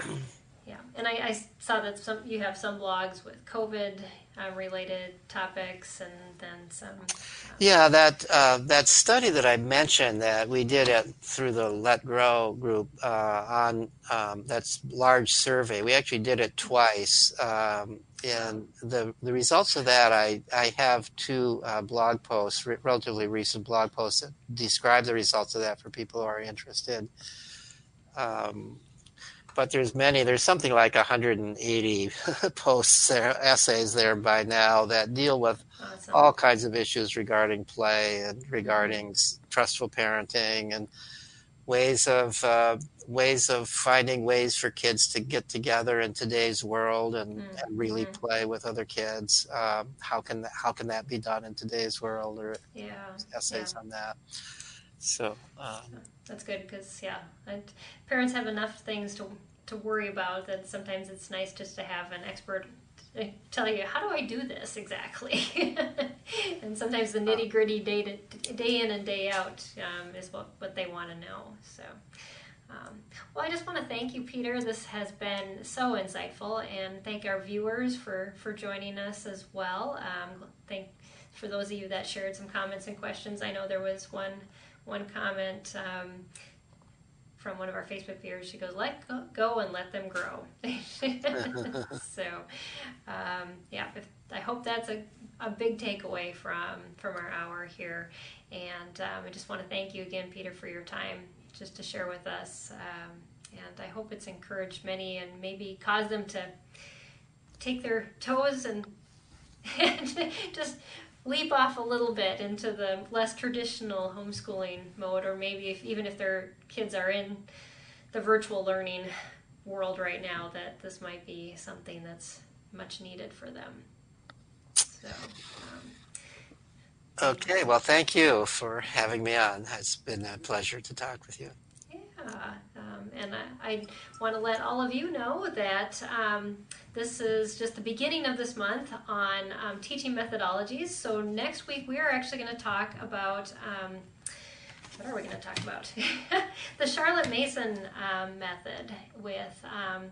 So, (clears throat) yeah, and I, I, saw that some you have some blogs with COVID uh, related topics, and then some. Um, yeah, that uh, that study that I mentioned that we did it through the Let Grow group uh, on um, that's large survey. We actually did it twice. Um, and the the results of that, I I have two uh, blog posts, re- relatively recent blog posts that describe the results of that for people who are interested. Um, but there's many. There's something like 180 (laughs) posts there, essays there by now that deal with awesome. all kinds of issues regarding play and regarding trustful parenting and ways of uh, ways of finding ways for kids to get together in today's world and, mm-hmm. and really mm-hmm. play with other kids. Um, how can that, how can that be done in today's world? Or yeah, essays yeah. on that. So um, that's good because yeah, parents have enough things to to worry about that sometimes it's nice just to have an expert tell you how do I do this exactly, (laughs) and sometimes the nitty gritty day to day in and day out um, is what what they want to know. So. Um, well, I just want to thank you, Peter. This has been so insightful, and thank our viewers for for joining us as well. Um, thank for those of you that shared some comments and questions. I know there was one one comment um, from one of our Facebook viewers. She goes, "Let go and let them grow." (laughs) so, um, yeah, I hope that's a, a big takeaway from from our hour here. And um, I just want to thank you again, Peter, for your time just to share with us. Um, and I hope it's encouraged many and maybe cause them to take their toes and (laughs) just leap off a little bit into the less traditional homeschooling mode, or maybe if, even if their kids are in the virtual learning world right now, that this might be something that's much needed for them. So, um, Okay, well, thank you for having me on. It's been a pleasure to talk with you. Yeah, um, and I, I, want to let all of you know that um, this is just the beginning of this month on um, teaching methodologies. So next week we are actually going to talk about um, what are we going to talk about? (laughs) the Charlotte Mason um, method with um,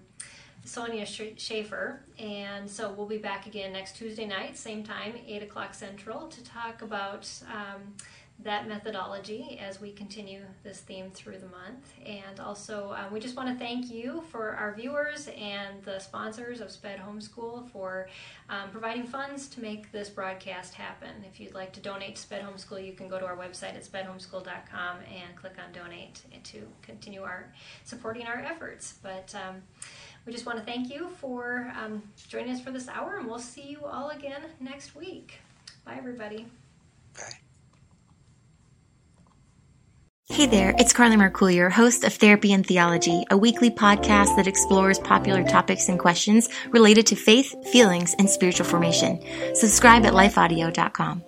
Sonya Shafer. And so we'll be back again next Tuesday night, same time, 8 o'clock Central, to talk about um, that methodology as we continue this theme through the month. And also, um, we just want to thank you for our viewers and the sponsors of SPED Homeschool for um, providing funds to make this broadcast happen. If you'd like to donate to SPED Homeschool, you can go to our website at spedhomeschool.com and click on donate to continue our supporting our efforts. But um, we just want to thank you for um, joining us for this hour, and we'll see you all again next week. Bye, everybody. Bye. Hey there, it's Carly Mercourier, host of Therapy and Theology, a weekly podcast that explores popular topics and questions related to faith, feelings, and spiritual formation. Subscribe at lifeaudio.com.